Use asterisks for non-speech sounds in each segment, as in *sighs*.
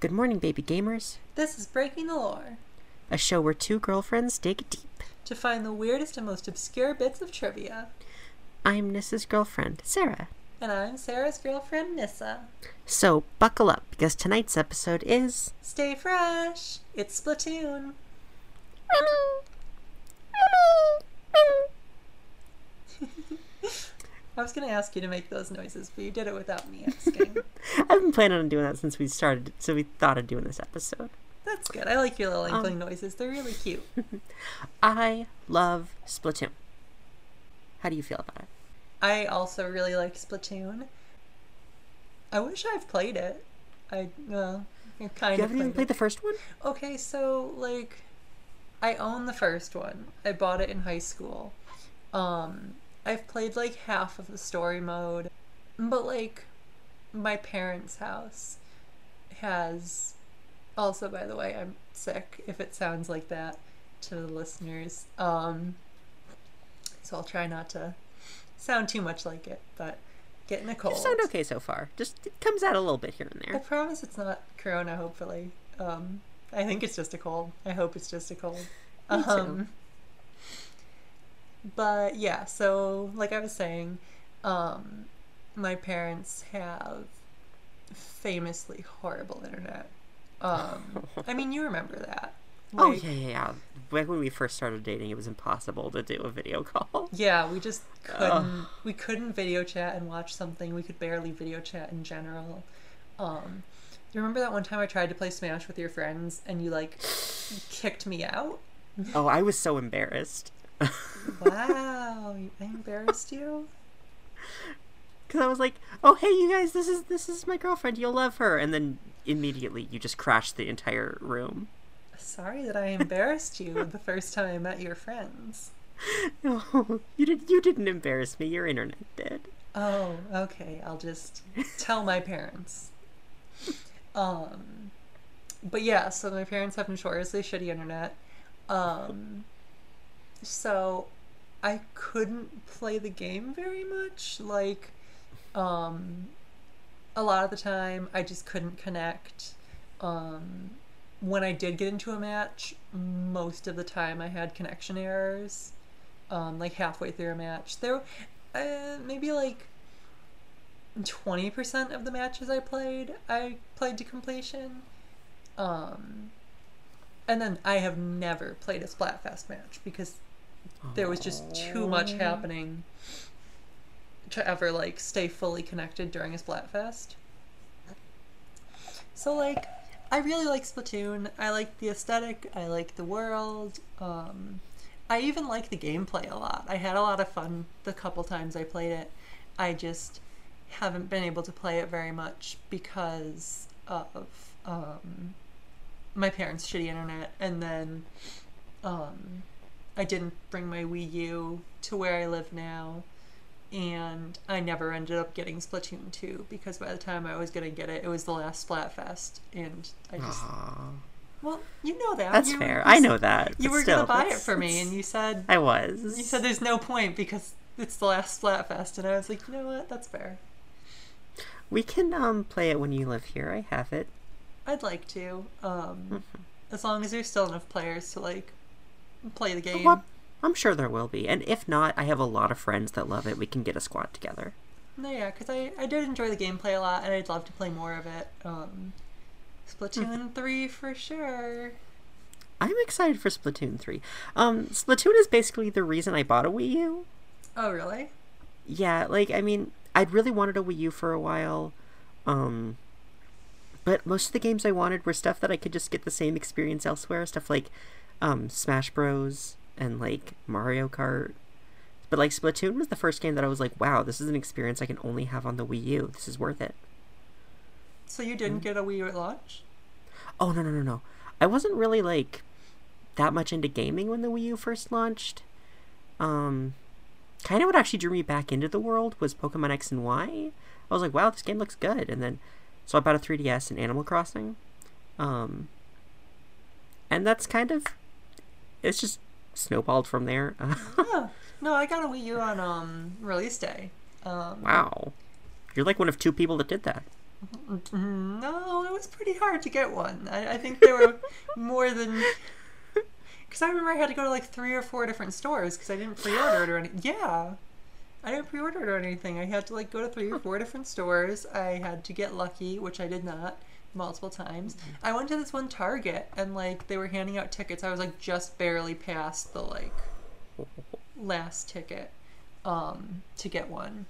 Good morning, baby gamers. This is Breaking the Lore, A show where two girlfriends dig deep. to find the weirdest and most obscure bits of trivia. I'm Nissa's girlfriend, Sarah. And I'm Sarah's girlfriend, Nissa. So buckle up because tonight's episode is. Stay fresh! It's Splatoon! *laughs* I was gonna ask you to make those noises, but you did it without me asking. *laughs* I've been planning on doing that since we started, so we thought of doing this episode. That's good. I like your little inkling noises. They're really cute. *laughs* I love Splatoon. How do you feel about it? I also really like Splatoon. I wish I've played it. I well, kind You of haven't even played played it. the first one? Okay, so like I own the first one. I bought it in high school. Um I've played like half of the story mode, but like my parents' house has also by the way, I'm sick if it sounds like that to the listeners. Um so I'll try not to sound too much like it, but getting a cold. You sound okay so far. Just it comes out a little bit here and there. I promise it's not corona, hopefully. Um, I think it's just a cold. I hope it's just a cold. *laughs* Me too. But yeah, so like I was saying, um, my parents have famously horrible internet. Um, I mean, you remember that. *laughs* Oh yeah, yeah, yeah. Back when we first started dating, it was impossible to do a video call. *laughs* Yeah, we just couldn't. We couldn't video chat and watch something. We could barely video chat in general. Um, you remember that one time I tried to play Smash with your friends and you like kicked me out? *laughs* Oh, I was so embarrassed. Wow, I embarrassed you. *laughs* Because I was like, "Oh, hey, you guys, this is this is my girlfriend. You'll love her." And then immediately, you just crashed the entire room. Sorry that I embarrassed you *laughs* the first time I met your friends. No, *laughs* you did. You didn't embarrass me. Your internet did. Oh, okay. I'll just tell my parents. Um, but yeah, so my parents have notoriously shitty internet. Um, so I couldn't play the game very much. Like, um, a lot of the time I just couldn't connect. Um, when I did get into a match, most of the time I had connection errors. Um, like halfway through a match, there, uh, maybe like twenty percent of the matches I played, I played to completion. Um, and then I have never played a Splatfest match because there was just too much happening to ever like stay fully connected during a Splatfest. So like I really like Splatoon. I like the aesthetic, I like the world. Um I even like the gameplay a lot. I had a lot of fun the couple times I played it. I just haven't been able to play it very much because of um my parents' shitty internet and then um I didn't bring my Wii U to where I live now, and I never ended up getting Splatoon 2 because by the time I was gonna get it, it was the last Splatfest, and I just Aw. well, you know that That's You fair. you I s- know that. you were gonna buy it for me, and you said I was. you said there's no point because it's the last Splatfest, and I was like, you know what, that's fair. we can um play it when you live here. I have it. I'd like to, um, Mm-hmm. as long as there's still enough players to like play the game. Well, I'm sure there will be, and if not, I have a lot of friends that love it. We can get a squad together. No, yeah, because I, I did enjoy the gameplay a lot, and I'd love to play more of it. Um, Splatoon 3 for sure. I'm excited for Splatoon 3. Um, Splatoon is basically the reason I bought a Wii U. Oh, really? Yeah, like, I mean, I'd really wanted a Wii U for a while. Um, but most of the games I wanted were stuff that I could just get the same experience elsewhere. Stuff like um, Smash Bros. and, like, Mario Kart. But, like, Splatoon was the first game that I was like, wow, this is an experience I can only have on the Wii U. This is worth it. So you didn't get a Wii U at launch? Oh no no no no! I wasn't really like that much into gaming when the Wii U first launched. Um, kind of what actually drew me back into the world was Pokemon X and Y. I was like, wow, this game looks good, and then so I bought a 3DS and Animal Crossing. Um, and that's kind of it's just snowballed from there. *laughs* oh, no, I got a Wii U on um, release day. Um, wow, you're like one of two people that did that. No, it was pretty hard to get one. I, I think there were *laughs* more than. *laughs* Because I remember I had to go to like three or four different stores because I didn't pre-order it or anything. Yeah, I didn't pre-order it or anything. I had to like go to three or four different stores. I had to get lucky, which I did not multiple times. I went to this one Target and like they were handing out tickets. I was like just barely past the like last ticket um, to get one.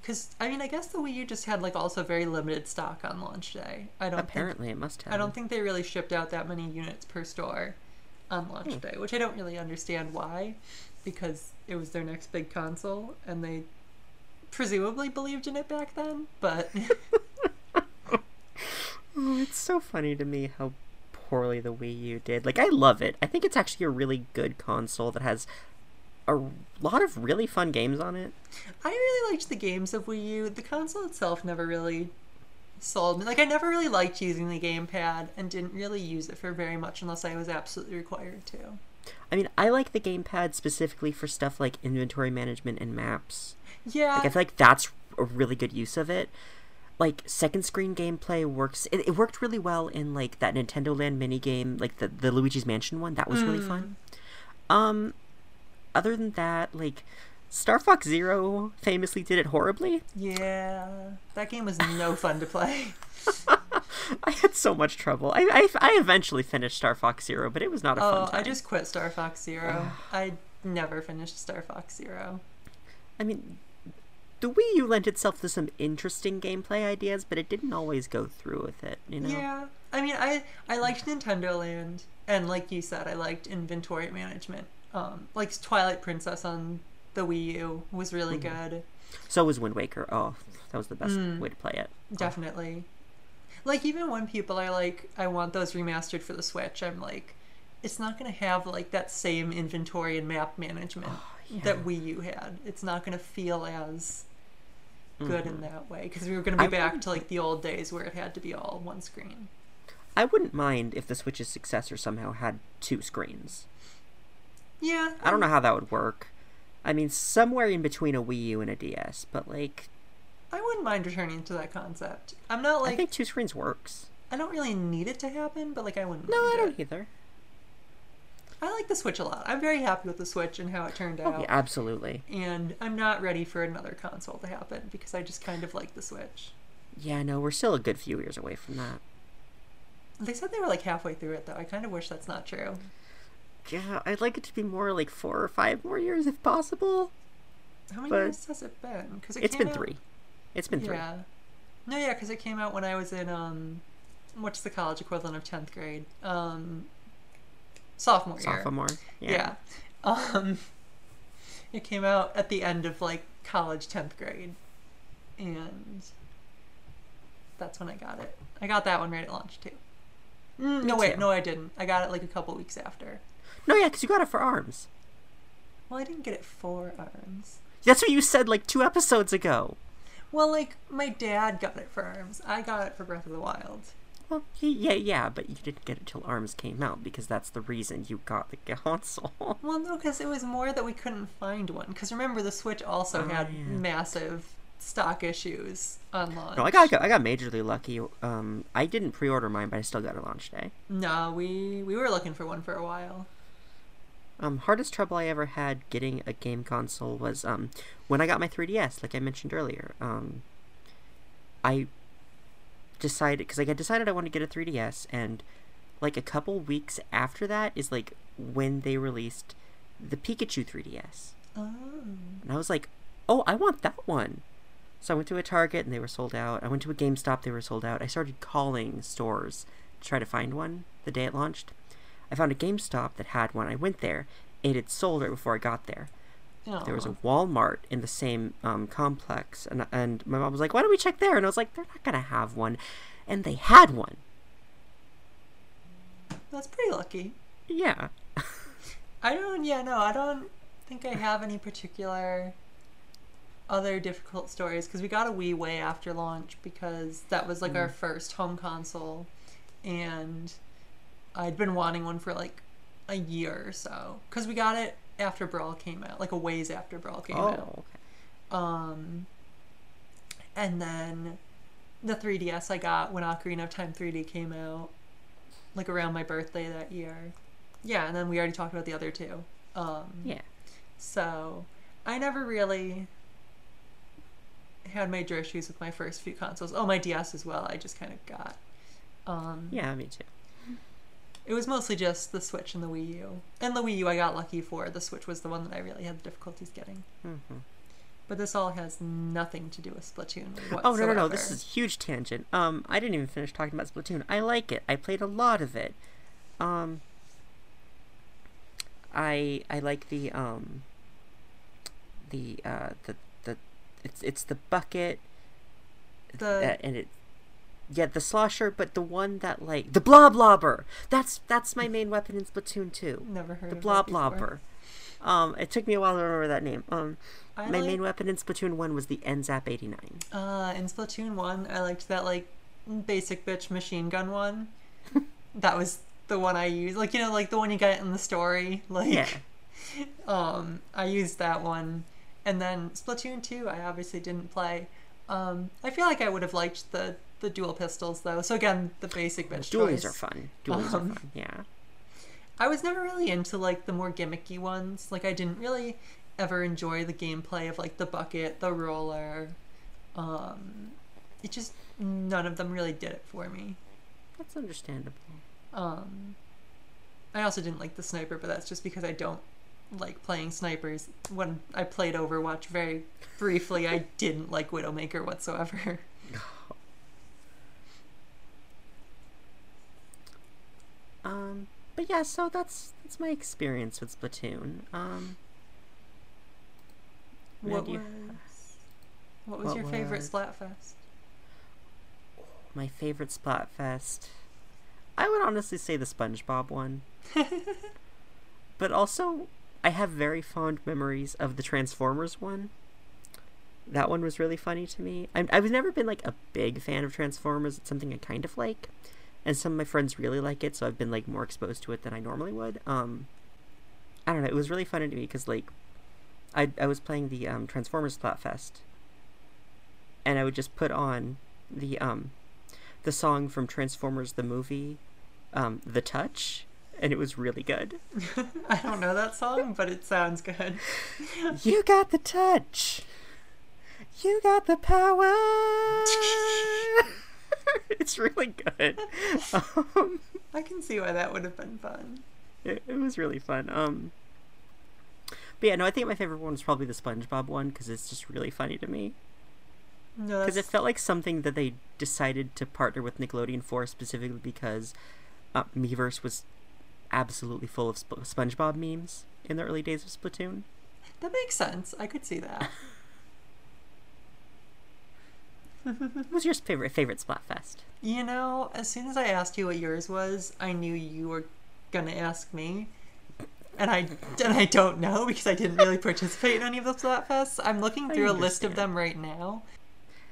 Because I mean, I guess the Wii U just had like also very limited stock on launch day. I don't think Apparently, it must have. I don't think they really shipped out that many units per store on launch day, which I don't really understand why, because it was their next big console and they presumably believed in it back then. But *laughs* *laughs* Oh, it's so funny to me how poorly the Wii U did. Like, I love it. I think it's actually a really good console that has a lot of really fun games on it. I really liked the games of Wii U. The console itself never really sold me. Like I never really liked using the gamepad and didn't really use it for very much unless I was absolutely required to. I mean, I like the gamepad specifically for stuff like inventory management and maps. Yeah. Like, I feel like that's a really good use of it. Like second screen gameplay works. It, it worked really well in like that Nintendo Land mini game, like the the Luigi's Mansion one. That was really fun. Um, other than that, like Star Fox Zero famously did it horribly. yeah. That game was no *laughs* fun to play. I had so much trouble. I, I, I eventually finished Star Fox Zero, but it was not a fun Oh, time. I just quit Star Fox Zero. I never finished Star Fox Zero. I mean, the Wii U lent itself to some interesting gameplay ideas, but it didn't always go through with it. You know. Yeah. I mean, I I liked Nintendo Land, and like you said, I liked inventory management. Um, like Twilight Princess on the Wii U was really Mm-hmm. good. So was Wind Waker. Oh, that was the best Mm. way to play it. Definitely. Like even when people are like, I want those remastered for the Switch, I'm like, it's not gonna have like that same inventory and map management that Wii U had. It's not gonna feel as good in that way because we were gonna be Mm-hmm. I back wouldn't- to like the old days where it had to be all one screen. I wouldn't mind if the Switch's successor somehow had two screens. Yeah. I don't know how that would work. I mean, somewhere in between a Wii U and a DS, but like, I wouldn't mind returning to that concept. I'm not like I think two screens works. I don't really need it to happen, but like I wouldn't. No, I mind don't it. either. I like the Switch a lot. I'm very happy with the Switch and how it turned out. Oh, yeah, absolutely. And I'm not ready for another console to happen because I just kind of like the Switch. Yeah, no, we're still a good few years away from that. They said they were like halfway through it though. I kind of wish that's not true. Yeah, I'd like it to be more like four or five more years if possible. How many But years has it been? Because it It's came been out- three. It's been three. Yeah. No, yeah, because it came out when I was in um, what's the college equivalent of tenth grade? Um, sophomore year. Sophomore. Yeah. Um, *laughs* it came out at the end of like college 10th grade. And that's when I got it. I got that one right at launch too. Mm, no, wait, too. no, I didn't. I got it like a couple weeks after. No, yeah, because you got it for ARMS. Well, I didn't get it for ARMS. That's what you said like two episodes ago. Well, like, my dad got it for ARMS. I got it for Breath of the Wild. Well, yeah, yeah, but you didn't get it till ARMS came out because that's the reason you got the console. *laughs* Well, no, because it was more that we couldn't find one. Because remember, the Switch also Oh, had yeah. massive stock issues on launch. no, I got I got majorly lucky. Um, I didn't pre-order mine, but I still got it launch day. No, we we were looking for one for a while. Um, hardest trouble I ever had getting a game console was um when I got my 3DS, like I mentioned earlier. Um, I decided because like I decided I wanted to get a 3DS, and like a couple weeks after that is like when they released the Pikachu 3DS, Oh. and I was like, oh, I want that one. So I went to a Target and they were sold out. I went to a GameStop, they were sold out. I started calling stores to try to find one the day it launched. I found a GameStop that had one. I went there. It had sold right before I got there. There was a Walmart in the same um, complex, and and my mom was like, "Why don't we check there?" And I was like, "They're not gonna have one," and they had one. That's pretty lucky. Yeah, I don't. Yeah, no, I don't think I have any particular other difficult stories because we got a Wii way after launch because that was like our first home console, and I'd been wanting one for like a year or so because we got it after Brawl came out, like a ways after Brawl came oh, out. okay. Um, and then the 3DS I got when Ocarina of Time 3D came out, like around my birthday that year. Yeah, and then we already talked about the other two. Um, Yeah. So I never really had major issues with my first few consoles. Oh, my DS as well. I just kind of got. Um, Yeah, me too. It was mostly just the Switch and the Wii U. And the Wii U I got lucky for. The Switch was the one that I really had difficulties getting. hmm But this all has nothing to do with Splatoon whatsoever. Oh no no no! This is a huge tangent. Um, I didn't even finish talking about Splatoon. I like it. I played a lot of it. Um, I I like the um. The uh the the it's it's the bucket. The- uh, and it. Yeah, the slosher, but the one that like the blob lobber. That's that's my main weapon in Splatoon 2. Never heard The of blob lobber. Um, it took me a while to remember that name. Um, I my like- main weapon in Splatoon 1 was the NZAP 89. Uh, in Splatoon 1, I liked that, like, basic bitch machine gun one. *laughs* that was the one I used. Like, you know, like the one you get in the story. *laughs* Like, Yeah. *laughs* um, I used that one. And then Splatoon 2, I obviously didn't play. Um, I feel like I would have liked the, the dual pistols, though. So, again, the basic bitch Dualies are fun. Dualies Um, are fun. Yeah. I was never really into like the more gimmicky ones. Like I didn't really ever enjoy the gameplay of like the bucket, the roller. Um, it just none of them really did it for me. That's understandable. Um, I also didn't like the sniper, but that's just because I don't like playing snipers. When I played Overwatch very briefly, I *laughs* didn't like Widowmaker whatsoever. *laughs* Um, but yeah, so that's that's my experience with Splatoon. Um, what was what was what your favorite Splatfest? my favorite Splatfest. I would honestly say the SpongeBob one. *laughs* but also, I have very fond memories of the Transformers one. That one was really funny to me. I, I've never been like a big fan of Transformers. It's something I kind of like, and some of my friends really like it. So I've been like more exposed to it than I normally would. Um, I don't know. It was really funny to me because like, I I was playing the um, Transformers Splatfest, and I would just put on the um the song from Transformers the movie, um, The Touch, and it was really good. *laughs* I don't know that song, but it sounds good. *laughs* you got the touch. You got the power. *laughs* *laughs* it's really good. *laughs* Um, I can see why that would have been fun. it, it was really fun. Um, but yeah, no, I think my favorite one was probably the SpongeBob one because it's just really funny to me. No, because it felt like something that they decided to partner with Nickelodeon for specifically because uh, Miiverse was absolutely full of Sp- SpongeBob memes in the early days of Splatoon. that makes sense. I could see that. *laughs* What was your favorite favorite Splatfest? You know, as soon as I asked you what yours was, I knew you were gonna ask me. And I and I don't know because I didn't really participate in any of the Splatfests. I'm looking through a list of them right now.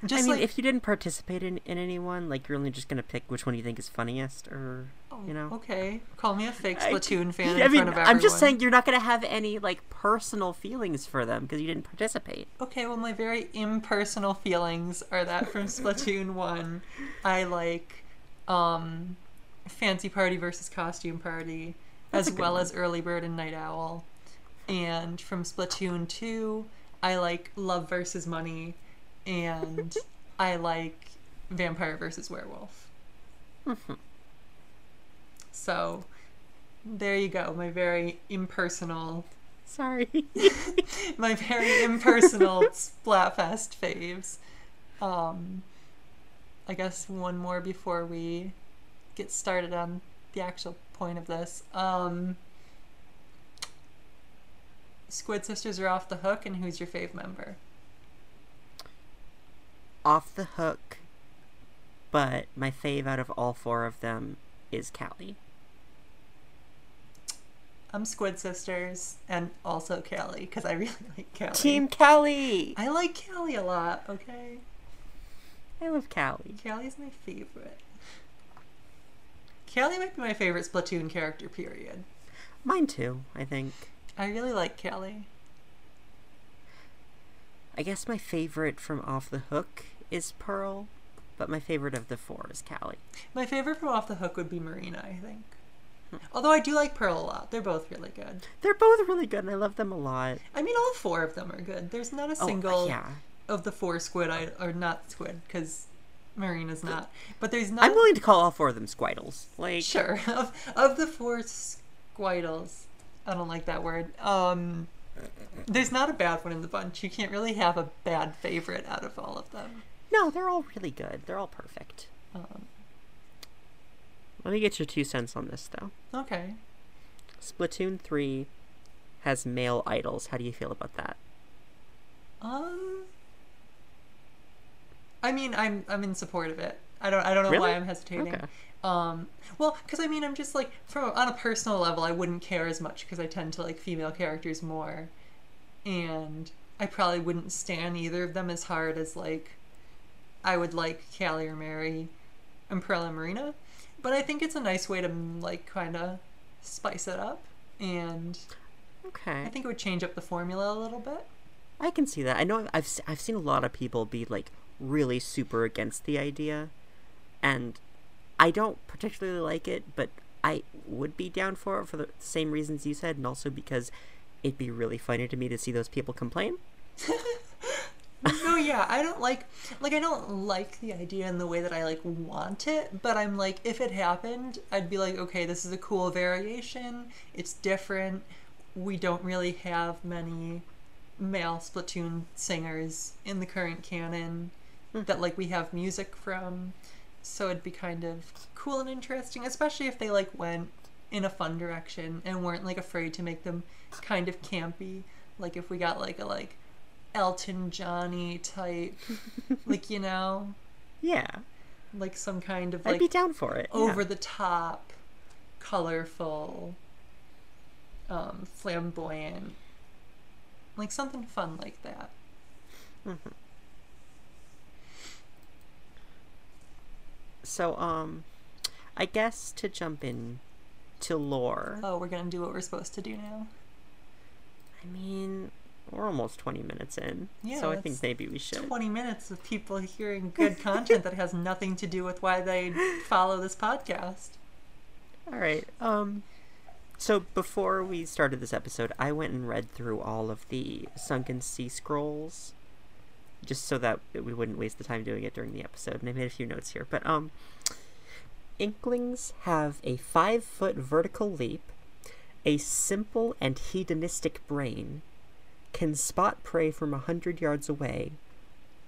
Just I mean, like if you didn't participate in, in any one, like you're only just gonna pick which one you think is funniest, or you know. okay, call me a fake I- Splatoon fan I in mean, front of I'm just saying you're not gonna have any like personal feelings for them because you didn't participate. Okay, well, my very impersonal feelings are that from *laughs* Splatoon 1, I like um, Fancy Party versus Costume Party, That's as well one. as Early Bird and Night Owl. And from Splatoon 2, I like Love versus Money, and I like Vampire versus Werewolf. Mhm. So, there you go, my very impersonal Sorry. *laughs* my very impersonal Splatfest faves. Um, I guess one more before we get started on the actual point of this. Um, Squid Sisters are off the hook, and who's your fave member? Off the hook, but my fave out of all four of them is Callie. I'm Squid Sisters, and also Callie, because I really *laughs* like Callie. Team Callie. I like Callie a lot, okay? I love Callie. Callie's my favorite. Callie might be my favorite Splatoon character, period. Mine too. I think. I really like Callie. I guess my favorite from Off the Hook is Pearl. but my favorite of the four is Callie. My favorite from Off the Hook would be Marina, I think. Hmm. Although I do like Pearl a lot. They're both really good. They're both really good, and I love them a lot. I mean, all four of them are good. There's not a Oh, single yeah. of the four squid, I, or not squid, because Marina's not. But there's not. I'm willing to call all four of them Squidles. Like, Sure. *laughs* Of, of the four squidles, I don't like that word. Um, there's not a bad one in the bunch. You can't really have a bad favorite out of all of them. No, they're all really good. They're all perfect. Um, Let me get your two cents on this, though. okay. Splatoon 3 has male idols. How do you feel about that? Um, I mean, I'm I'm in support of it. I don't I don't know Really? why I'm hesitating. Okay. Um, well, because I mean, I'm just like from on a personal level, I wouldn't care as much because I tend to like female characters more, and I probably wouldn't stand either of them as hard as like I would like Callie or Mary and Marina. But I think it's a nice way to like kind of spice it up, and Okay. I think it would change up the formula a little bit. I can see that. I know I've I've seen a lot of people be like really super against the idea, and I don't particularly like it, but I would be down for it for the same reasons you said, and also because it'd be really funny to me to see those people complain. *laughs* no, yeah, I don't like like I don't like the idea in the way that I like want it, but I'm like if it happened, I'd be like, okay, this is a cool variation. It's different. We don't really have many male Splatoon singers in the current canon hmm. that like we have music from. So it'd be kind of cool and interesting, especially if they like went in a fun direction and weren't like afraid to make them kind of campy. Like if we got like a like Elton Johnny type, *laughs* like you know, Yeah, like some kind of I'd like be down for it. yeah. over the top, colorful, um, flamboyant, like something fun like that. So um, I guess to jump in to lore. Oh, we're gonna do what we're supposed to do now. I mean, we're almost twenty minutes in, Yeah, so I think maybe we should. 20 minutes of people hearing good *laughs* content that has nothing to do with why they follow this podcast. All right. Um so before we started this episode, I went and read through all of the Sunken Sea scrolls just so that we wouldn't waste the time doing it during the episode. And I made a few notes here. But um Inklings have a 5-foot vertical leap, a simple and hedonistic brain, can spot prey from a 100 yards away,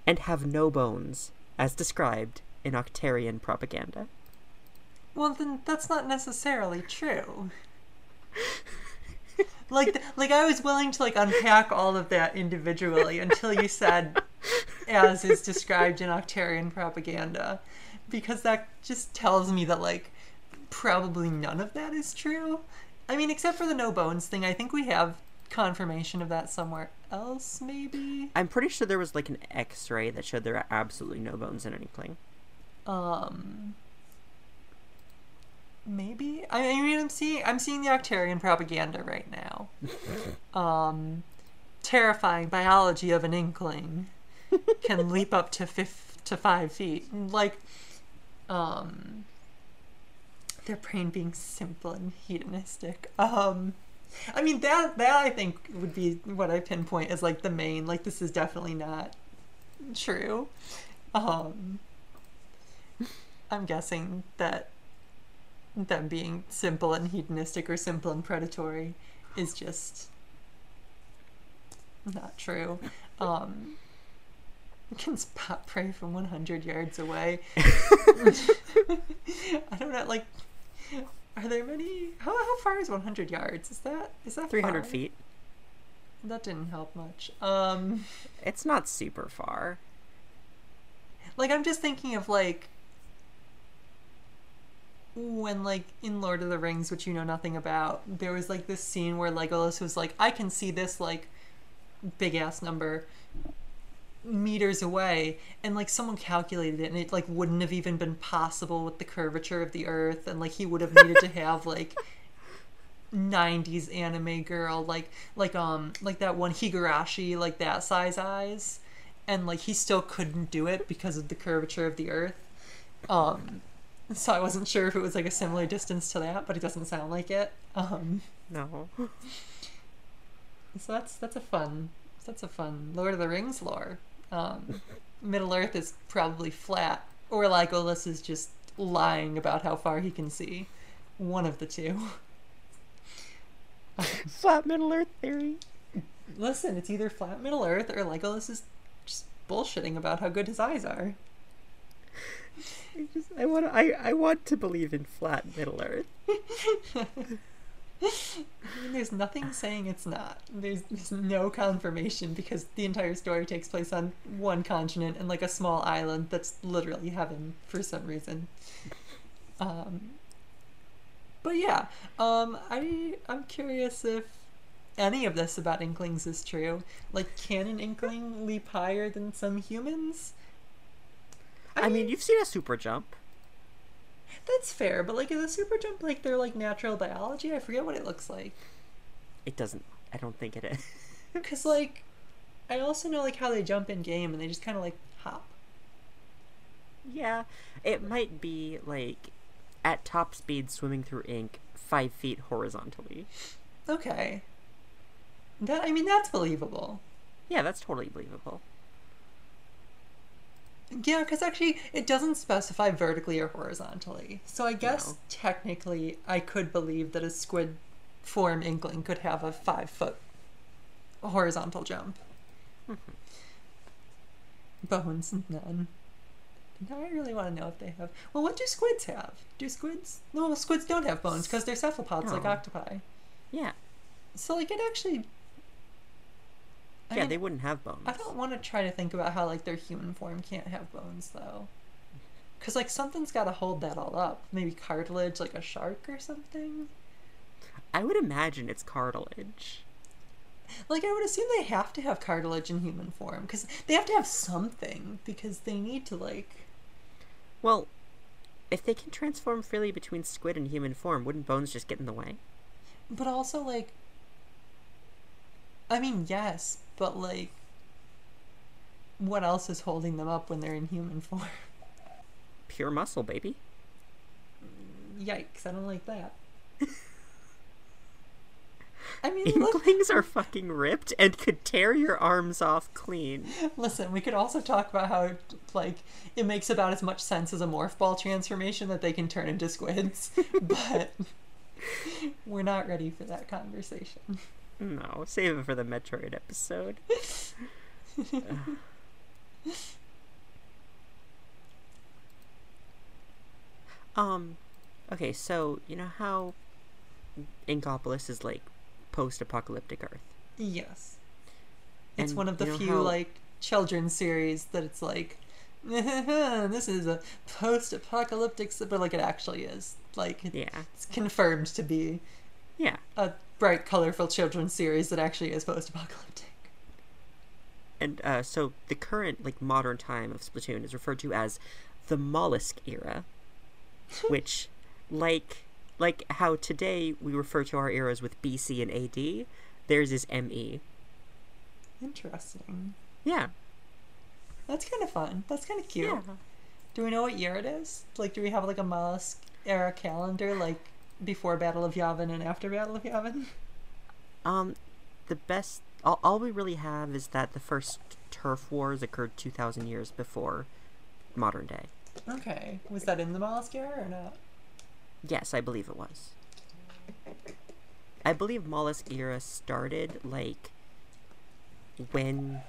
and have no bones, as described in Octarian propaganda. Well, then that's not necessarily true. like, like I was willing to like unpack all of that individually until you said, as is described in Octarian propaganda, because that just tells me that like probably none of that is true. I mean, except for the no bones thing, I think we have confirmation of that somewhere else, maybe. I'm pretty sure there was like an X-ray that showed there are absolutely no bones in anything. Um, maybe. I I mean, I'm seeing I'm seeing the Octarian propaganda right now. *laughs* um, terrifying biology of an inkling can *laughs* leap up to fif- to five feet. Like, um, their brain being simple and hedonistic. Um. I mean that that I think would be what I pinpoint as like the main like this is definitely not true. Um I'm guessing that them being simple and hedonistic or simple and predatory is just not true. Um, can spot prey from 100 yards away. *laughs* *laughs* I don't know, like, are there many? How, how far is 100 yards? Is that is that 300 far? feet. That didn't help much. Um, It's not super far. like I'm just thinking of like when like in Lord of the Rings, which you know nothing about, there was like this scene where Legolas was like, I can see this like big ass number meters away and like someone calculated it and it like wouldn't have even been possible with the curvature of the earth and like he would have needed to have like 90s anime girl like like um like that one Higurashi like that size eyes and like he still couldn't do it because of the curvature of the earth Um, so I wasn't sure if it was like a similar distance to that, but it doesn't sound like it. Um, No. *laughs* so that's that's a fun that's a fun Lord of the Rings lore. Um, Middle Earth is probably flat, or Legolas is just lying about how far he can see. One of the two. *laughs* Flat Middle Earth theory. Listen, it's either flat Middle Earth or Legolas is just bullshitting about how good his eyes are. I just I want I I want to believe in flat Middle Earth. *laughs* I mean, there's nothing saying it's not. There's, there's no confirmation because the entire story takes place on one continent and like a small island that's literally heaven for some reason. Um, but yeah, um, I I'm curious if any of this about Inklings is true. Like, can an Inkling leap higher than some humans? I mean, you've seen a super jump. That's fair, but like, is a super jump like their like natural biology? I forget what it looks like. It doesn't. I don't think it is. *laughs* Cause like, I also know like how they jump in game and they just kind of like hop. yeah, it might be like at top speed swimming through ink five feet horizontally. Okay. That I mean that's believable. Yeah, that's totally believable. Yeah, because actually it doesn't specify vertically or horizontally. So I guess No. technically I could believe that a squid form inkling could have a five foot horizontal jump. Mm-hmm. Bones, none. Now I really want to know if they have. Well, what do squids have? Do squids? No, squids don't have bones because they're cephalopods like octopi. Yeah, So like it actually. I yeah, mean, they wouldn't have bones. I don't want to try to think about how like their human form can't have bones though. Cause like something's got to hold that all up. Maybe cartilage, like a shark or something. I would imagine it's cartilage. Like I would assume they have to have cartilage in human form because they have to have something because they need to like. Well, if they can transform freely between squid and human form, wouldn't bones just get in the way? But also like. I mean yes, but like. What else is holding them up when they're in human *laughs* form? Pure muscle, baby. Yikes! I don't like that. *laughs* I mean, look, Inklings are fucking ripped and could tear your arms off clean. Listen, we could also talk about how like it makes about as much sense as a morph ball transformation that they can turn into squids, *laughs* but we're not ready for that conversation. No, save it for the Metroid episode. *laughs* um, okay, so you know how Inkopolis is like post-apocalyptic Earth. Yes. It's And one of the few how- like children's series that it's like *laughs* this is a post-apocalyptic but like it actually is. Like Yeah, it's confirmed to be yeah. a bright colorful children's series that actually is post-apocalyptic. And uh, so the current like modern time of Splatoon is referred to as the Mollusk era, *laughs* which, like, like how today we refer to our eras with BC and AD, theirs is ME. Interesting. Yeah, That's kind of fun. That's kind of cute. yeah. Do we know what year it is? Like, do we have like a mollusk era calendar, like before Battle of Yavin and after Battle of Yavin? Um, the best. All, all we really have is that the first turf wars occurred two thousand years before modern day. Okay, was that in the mollusk era or not? Yes, I believe it was. I believe mollusk era started like when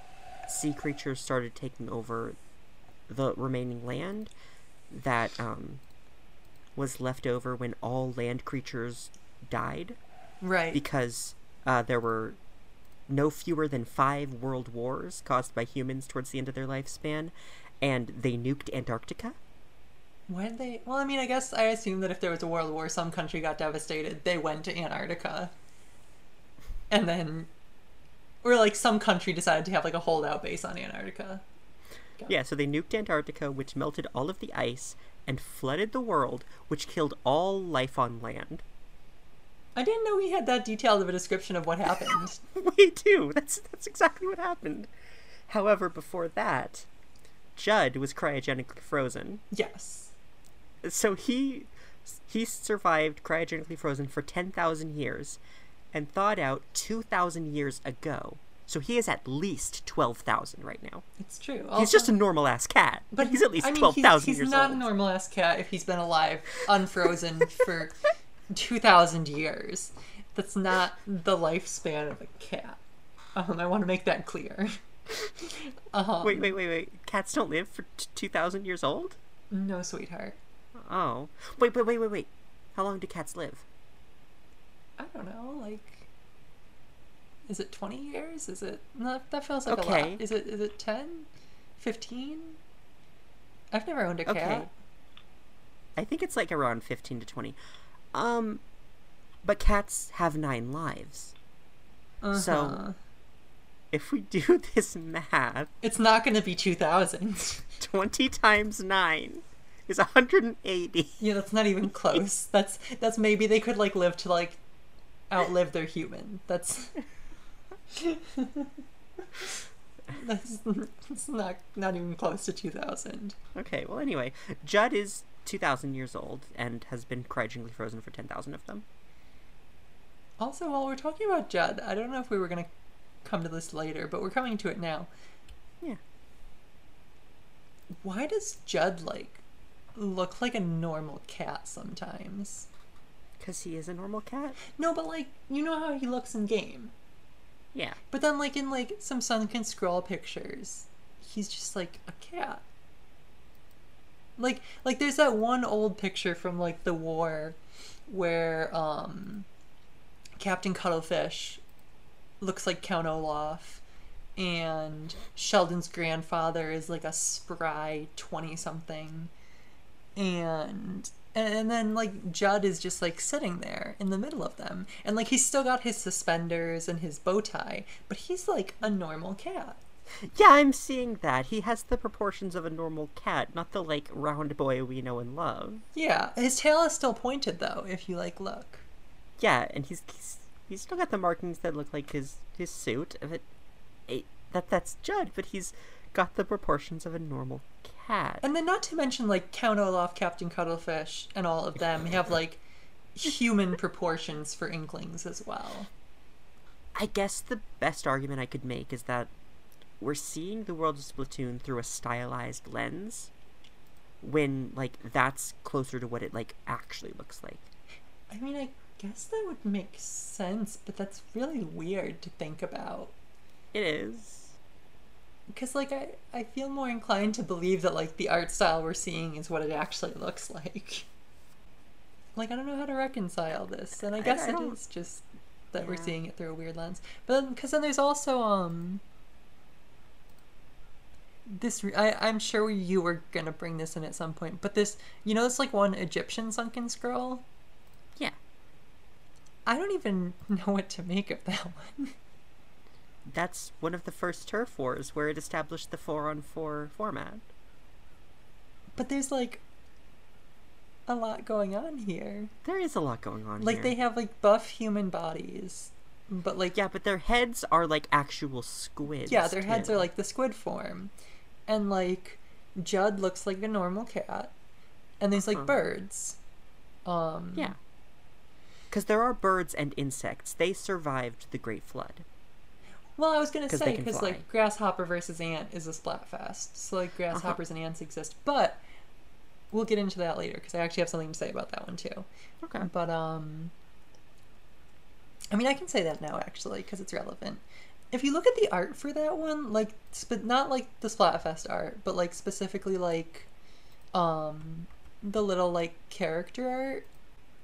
sea creatures started taking over the remaining land that um was left over when all land creatures died Right. because uh, there were no fewer than five world wars caused by humans towards the end of their lifespan and they nuked Antarctica. Why did they? Well, I mean, I guess I assume that if there was a world war, some country got devastated, they went to Antarctica, and then, or like some country decided to have like a holdout base on Antarctica. Yeah, so they nuked Antarctica, which melted all of the ice and flooded the world, which killed all life on land. I didn't know we had that detailed of a description of what happened. *laughs* we do. That's that's exactly what happened. However, before that, Judd was cryogenically frozen, yes. so he he survived cryogenically frozen for 10,000 years and thawed out 2,000 years ago. So he is at least 12,000 right now. It's true. he's just a normal ass cat, but he's at least I mean, 12,000 he's, years he's not a normal ass cat if he's been alive unfrozen *laughs* for 2,000 years. That's not the lifespan of a cat. Um, I want to make that clear. *laughs* Um, Wait, wait, wait, wait. Cats don't live for t- 2,000 years old? No, sweetheart. Oh. Wait, wait, wait, wait, wait. How long do cats live? I don't know, like is it 20 years? Is it no, that feels like a lot. Is it is it 10? 15? I've never owned a cat. Okay. I think it's like around 15 to 20. Um, but cats have nine lives. So- Uh-huh. If we *laughs* do this math, it's not going to be 2000. *laughs* 20 times 9 is 180. yeah, that's not even close. *laughs* That's that's maybe they could like live to like outlive their human. That's *laughs* That's, that's not not even close to 2000. Okay, well, anyway, Judd is 2,000 years old and has been cryogenically frozen for 10,000 of them. Also, while we're talking about Judd, I don't know if we were going to come to this later, but we're coming to it now. Yeah. Why does Judd like look like a normal cat sometimes? Because he is a normal cat? No, but like you know how he looks in game. Yeah. But then like in like some Sunken Scroll pictures, he's just like a cat. Like like there's that one old picture from like the war where um Captain Cuttlefish looks like Count Olaf and Sheldon's grandfather is like a spry 20 something and and then like Judd is just like sitting there in the middle of them and like he's still got his suspenders and his bow tie but he's like a normal cat Yeah, I'm seeing that. He has the proportions of a normal cat, not the, like, round boy we know and love. yeah his tail is still pointed though if you like look Yeah, and he's he's, he's still got the markings that look like his his suit. But eh, that that's Judd, but he's got the proportions of a normal cat. And then not to mention like Count Olaf Captain Cuttlefish and all of them have like human proportions for inklings as well I guess the best argument I could make is that we're seeing the world of Splatoon through a stylized lens, when like that's closer to what it like actually looks like. I mean, I guess that would make sense, but that's really weird to think about. It is. Because, like, I, I feel more inclined to believe that, like, the art style we're seeing is what it actually looks *laughs* like. Like, I don't know how to reconcile this, and I guess I it just that we're seeing it through a weird lens. But then, because then there's also, um. This, I, I'm sure you were gonna bring this in at some point, but this, you know, this like one Egyptian sunken scroll? Yeah. I don't even *laughs* know what to make of that one. That's one of the first turf wars where it established the four on four format. But there's like a lot going on here. There is a lot going on Like here. they have like buff human bodies, but like Yeah, but their heads are like actual squids. yeah, their heads too. are like the squid form, and like Judd looks like a normal cat, and there's like Uh-huh. birds. Um, Yeah. Because there are birds and insects. They survived the Great Flood. Well, I was gonna say because like grasshopper versus ant is a splatfest, so like Uh-huh. grasshoppers and ants exist, but we'll get into that later because I actually have something to say about that one too. Okay. But um, I mean, I can say that now actually because it's relevant. If you look at the art for that one, like, sp- not like the Splatfest art, but like specifically like, um, the little like character art,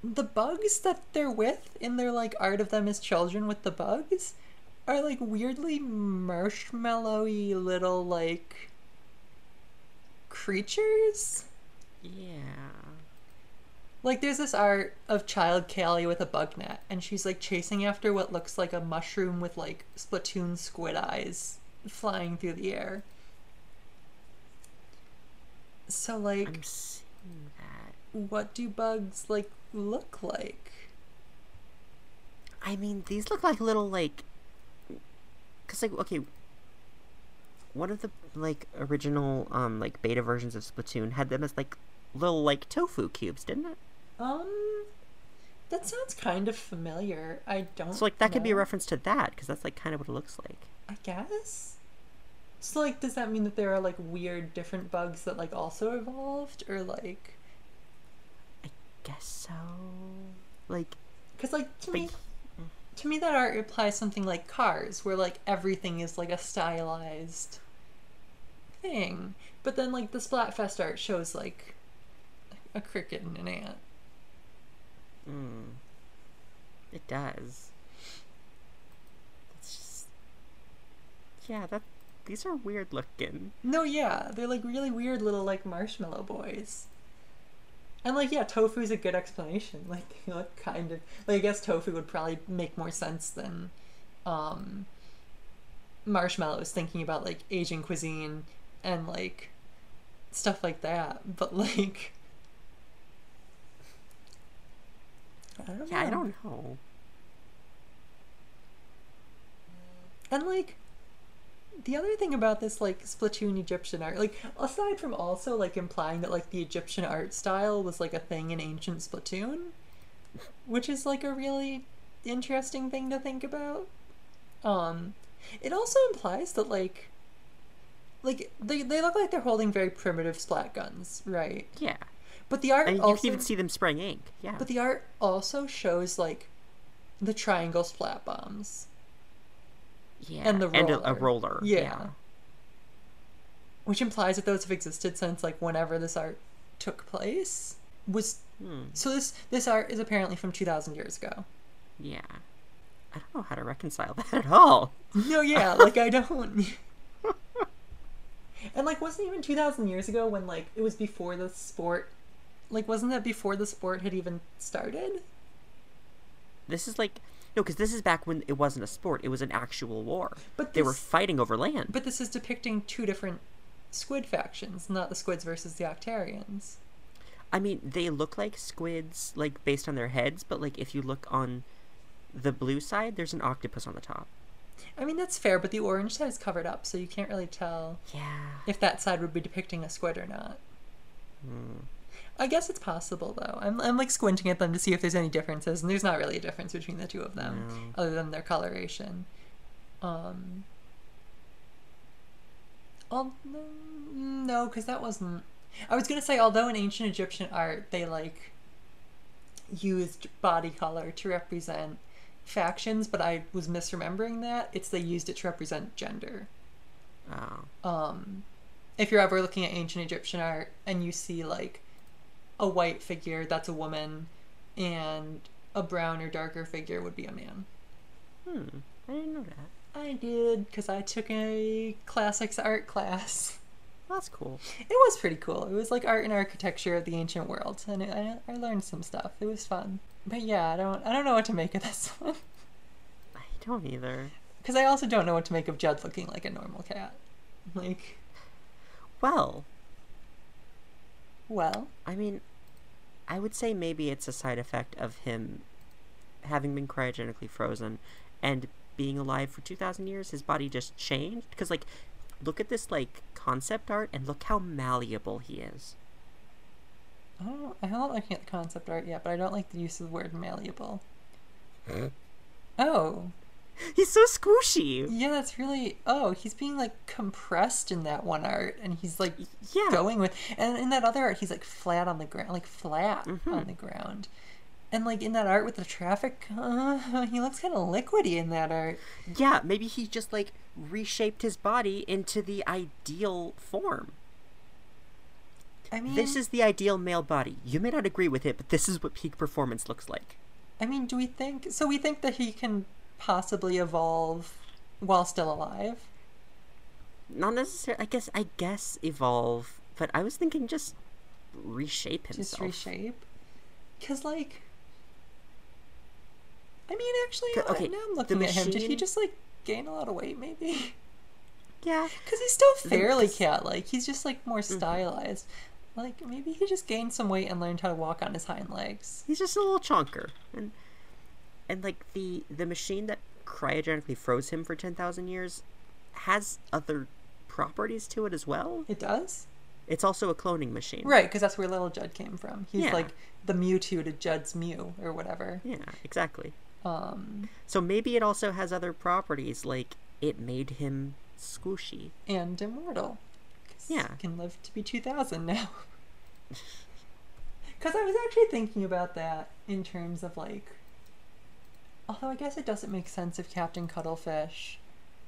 the bugs that they're with in their like art of them as children with the bugs are like weirdly marshmallowy little like creatures. Yeah. Like there's this art of child Callie with a bug net, and she's like chasing after what looks like a mushroom with like Splatoon squid eyes flying through the air. So like, I'm seeing that. what do bugs like look like? I mean, these look like little like, cause like okay, one of the like original um like beta versions of Splatoon had them as like little like tofu cubes, didn't it? Um, that sounds kind of familiar. I don't. So like that could be a reference to that because that's like kind of what it looks like. I guess. So like, does that mean that there are like weird different bugs that like also evolved, or like, I Guess so. Like because like to me, to me that art implies something like Cars, where like everything is like a stylized thing, but then like the Splatfest art shows like a cricket and an ant. mm, it does. It's just yeah. That these are weird looking. No, yeah, they're like really weird little like marshmallow boys. And like, yeah, tofu's a good explanation. *laughs* Like, they look kind of like I guess tofu would probably make more sense than um marshmallows. Thinking about like Asian cuisine and like stuff like that, but *laughs* like. I don't Yeah, I don't know. And like the other thing about this like Splatoon Egyptian art, like aside from also like implying that like the Egyptian art style was like a thing in ancient Splatoon, which is like a really interesting thing to think about. Um it also implies that like like they, they look like they're holding very primitive splat guns, right? Yeah, But the art and you also can even see them spraying ink. Yeah, but the art also shows like the triangle splat bombs. Yeah, and the and a, a roller. roller. Yeah. Which implies that those have existed since like whenever this art took place. Was Hmm. so this this art is apparently from two thousand years ago. Yeah. I don't know how to reconcile *laughs* that at all. No, yeah, like I don't. *laughs* and like, wasn't even two thousand years ago when like it was before the sport. Like, wasn't that before the sport had even started? This is like no, because this is back when it wasn't a sport; it was an actual war. But they were fighting over land. But this is depicting two different squid factions, not the squids versus the Octarians. I mean, they look like squids, like based on their heads, but like if you look on the blue side, there's an octopus on the top. I mean, that's fair, but the orange side is covered up, so you can't really tell Yeah. if that side would be depicting a squid or not. Hmm. I guess it's possible though. I'm, I'm like squinting at them to see if there's any differences, and there's not really a difference between the two of them, No. other than their coloration. Um. Al- no, because that wasn't. I was gonna say, although in ancient Egyptian art they like used body color to represent factions, but I was misremembering that. It's they used it to represent gender. Oh. um, if you're ever looking at ancient Egyptian art and you see like a white figure, that's a woman, and a brown or darker figure would be a man. Hmm. I didn't know that. I did because I took a classics art class. That's cool. It was pretty cool. It was like art and architecture of the ancient world, and it, I, I learned some stuff. It was fun. But yeah, I don't I don't know what to make of this *laughs* one I don't either. because I also don't know what to make of Judd looking like a normal cat. Like, Well, well, I mean, I would say maybe it's a side effect of him having been cryogenically frozen and being alive for 2,000 years. His body just changed. Because, like, look at this, like, concept art and look how malleable he is. I don't. I'm not looking at the concept art yet, but I don't like the use of the word malleable. Huh? Oh, *laughs* He's so squishy. yeah, that's really. Oh, he's being like compressed in that one art, and he's like Yeah. going with. And in that other art, he's like flat on the ground, like flat Mhm. on the ground. And like in that art with the traffic, uh, he looks kind of liquidy in that art. Yeah, maybe he just, like, reshaped his body into the ideal form. I mean, This is the ideal male body. You may not agree with it, but this is what peak performance looks like. I mean, do we think so? We think that he can possibly evolve while still alive. Not necessarily. I guess. I guess evolve, but I was thinking just reshape himself. just reshape because like i mean actually okay, now i'm looking at him did he just like gain a lot of weight maybe Yeah. because he's still fairly this- cat like he's just like more Mm-hmm. stylized like maybe he just gained some weight and learned how to walk on his hind legs He's just a little chunker, and and like the the machine that cryogenically froze him for ten thousand years has other properties to it as well. it does It's also a cloning machine. Right, because that's where Little Judd came from. He's Yeah. like the Mewtwo to Judd's Mew or whatever. Yeah, exactly. Um, So maybe it also has other properties, like it made him squishy. and immortal. 'Cause Yeah. can live to be 2000 now. *laughs* Because I was actually thinking about that in terms of like. Although I guess it doesn't make sense if Captain Cuttlefish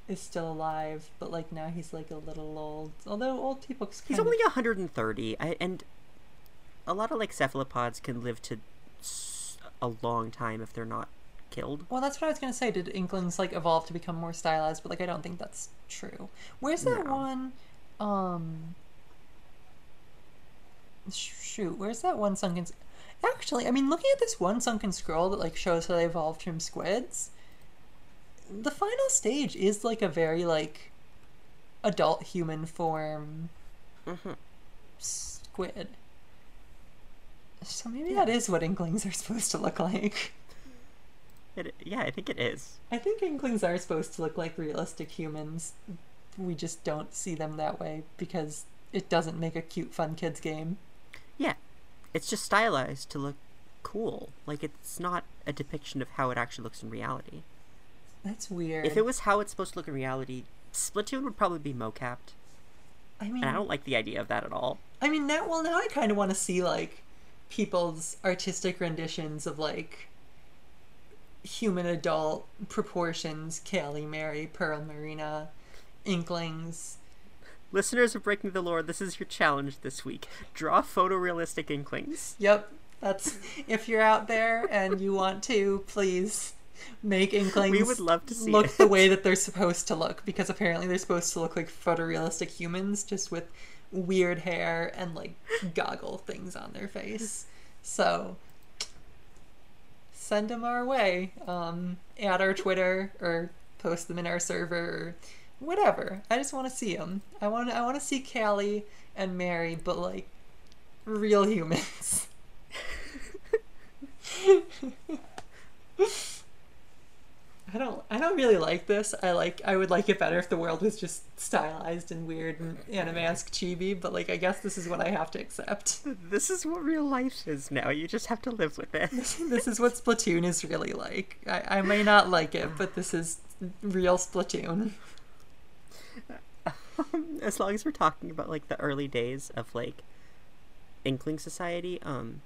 is still alive, but like now he's like a little old. Although old people. He's only 130, I, and a lot of like cephalopods can live to a long time if they're not killed. Well, that's what I was gonna say. Did Inklings like evolve to become more stylized? But like, I don't think that's true. Where's that No. one? Um. Shoot, where's that one sunken? Actually, I mean, looking at this one sunken scroll that like shows how they evolved from squids, the final stage is like a very like adult human form Mhm. squid. So maybe that is what Inklings are supposed to look like. It, yeah, I think it is. I think Inklings are supposed to look like realistic humans. We just don't see them that way because it doesn't make a cute, fun kids game. Yeah, it's just stylized to look cool. Like it's not a depiction of how it actually looks in reality. That's weird. If it was how it's supposed to look in reality, Splatoon would probably be mocapped, I mean, and I don't like the idea of that at all. I mean, now, well, now I kind of want to see like people's artistic renditions of like human adult proportions. Callie, Marie, Pearl, Marina, Inklings. Listeners of Breaking the Lore, this is your challenge this week. Draw photorealistic inklings. Yep, that's if you're out there and you want to, please make Inklings. We would love to see look it. the way *laughs* that they're supposed to look because apparently they're supposed to look like photorealistic humans, just with weird hair and like goggle things on their face. So send them our way. Um, at our Twitter or post them in our server or whatever. I just want to see them. I want I want to see Callie and Marie, but like real humans. *laughs* I don't I don't really like this. I like I would like it better if the world was just stylized and weird and anime-esque chibi, but like I guess this is what I have to accept. *laughs* This is what real life is now. You just have to live with it. *laughs* this is what Splatoon is really like. I, I may not like it, but this is real Splatoon. As long as we're talking about like the early days of like Inkling Society, um,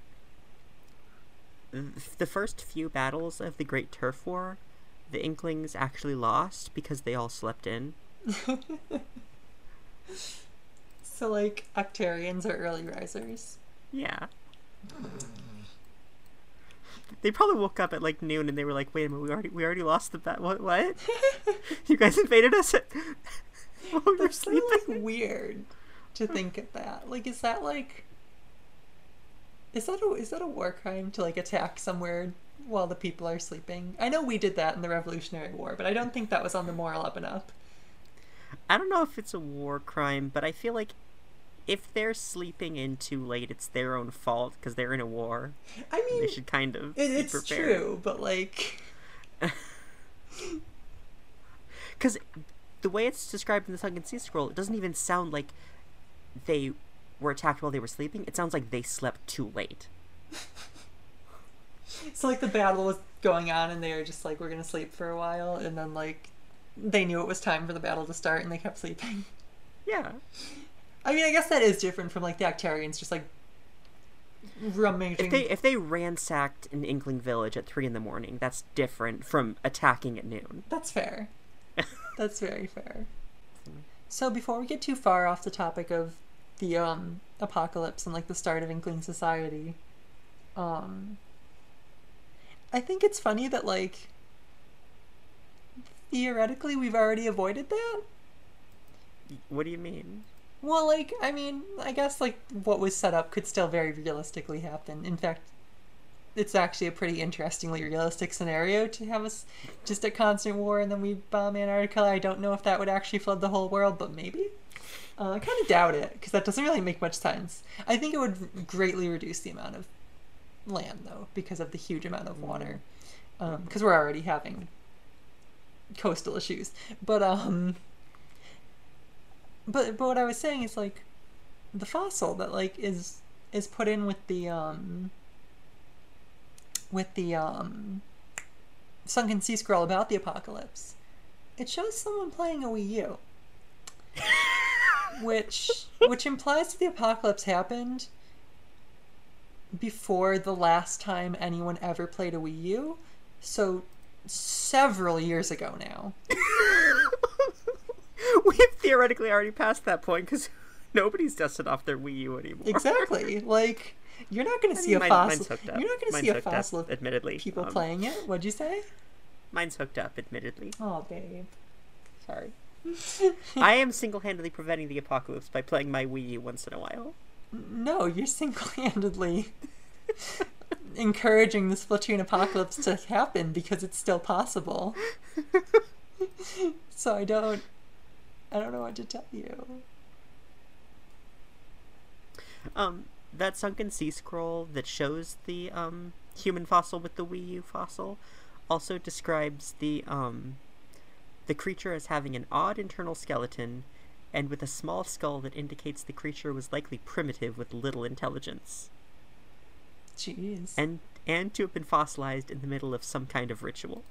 the first few battles of the Great Turf War, the Inklings actually lost because they all slept in. *laughs* So like Octarians are early risers. Yeah. They probably woke up at like noon and they were like, "Wait a minute, we already we already lost the bat. What? What? *laughs* you guys invaded us *laughs* *laughs* while That's so like weird to think of that. Like, is that like, is that a is that a war crime to like attack somewhere while the people are sleeping? I know we did that in the Revolutionary War, but I don't think that was on the moral up and up. I don't know if it's a war crime, but I feel like if they're sleeping in too late, it's their own fault because they're in a war. I mean, They should kind of it, it's true, but like, *laughs* Because the way it's described in the Sunken Sea Scroll, it doesn't even sound like they were attacked while they were sleeping. It sounds like they slept too late. *laughs* so like the battle was going on, and they were just like, we're gonna sleep for a while, and then like, they knew it was time for the battle to start, and they kept sleeping. *laughs* Yeah. I mean, I guess that is different from like the Octarians just like rummaging. If they if they ransacked an Inkling village at three in the morning, that's different from attacking at noon. That's fair. That's very fair. So before we get too far off the topic of the um apocalypse and like the start of Inkling society, um I think it's funny that like theoretically we've already avoided that. What do you mean? Well, like, I mean, I guess like what was set up could still very realistically happen. In fact, it's actually a pretty interestingly realistic scenario to have us just at constant war and then we bomb Antarctica. I don't know if that would actually flood the whole world, but maybe. Uh, I kind of doubt it because that doesn't really make much sense. I think it would greatly reduce the amount of land though because of the huge amount of water. Because we're already having coastal issues, but um. But but what I was saying is like, the fossil that like is is put in with the um with the um sunken sea scroll about the apocalypse. It shows someone playing a Wii U. *laughs* which which implies that the apocalypse happened before the last time anyone ever played a Wii U. So several years ago now. *laughs* We've theoretically already passed that point because *laughs* nobody's dusted off their Wii U anymore. Exactly. Like you're not going to see mean, a mine- fossil. up. You're not going to see a up, fossil of admittedly. people Um, playing it. What'd you say? Mine's hooked up, admittedly. Oh, babe. Sorry. *laughs* I am *laughs* single-handedly preventing the apocalypse by playing my Wii U once in a while. No, you're single-handedly *laughs* encouraging the Splatoon apocalypse to happen because it's still possible. so I don't I don't know what to tell you. Um, that sunken sea scroll that shows the um human fossil with the Wii U fossil also describes the um the creature as having an odd internal skeleton and with a small skull that indicates the creature was likely primitive with little intelligence Jeez. and and to have been fossilized in the middle of some kind of ritual.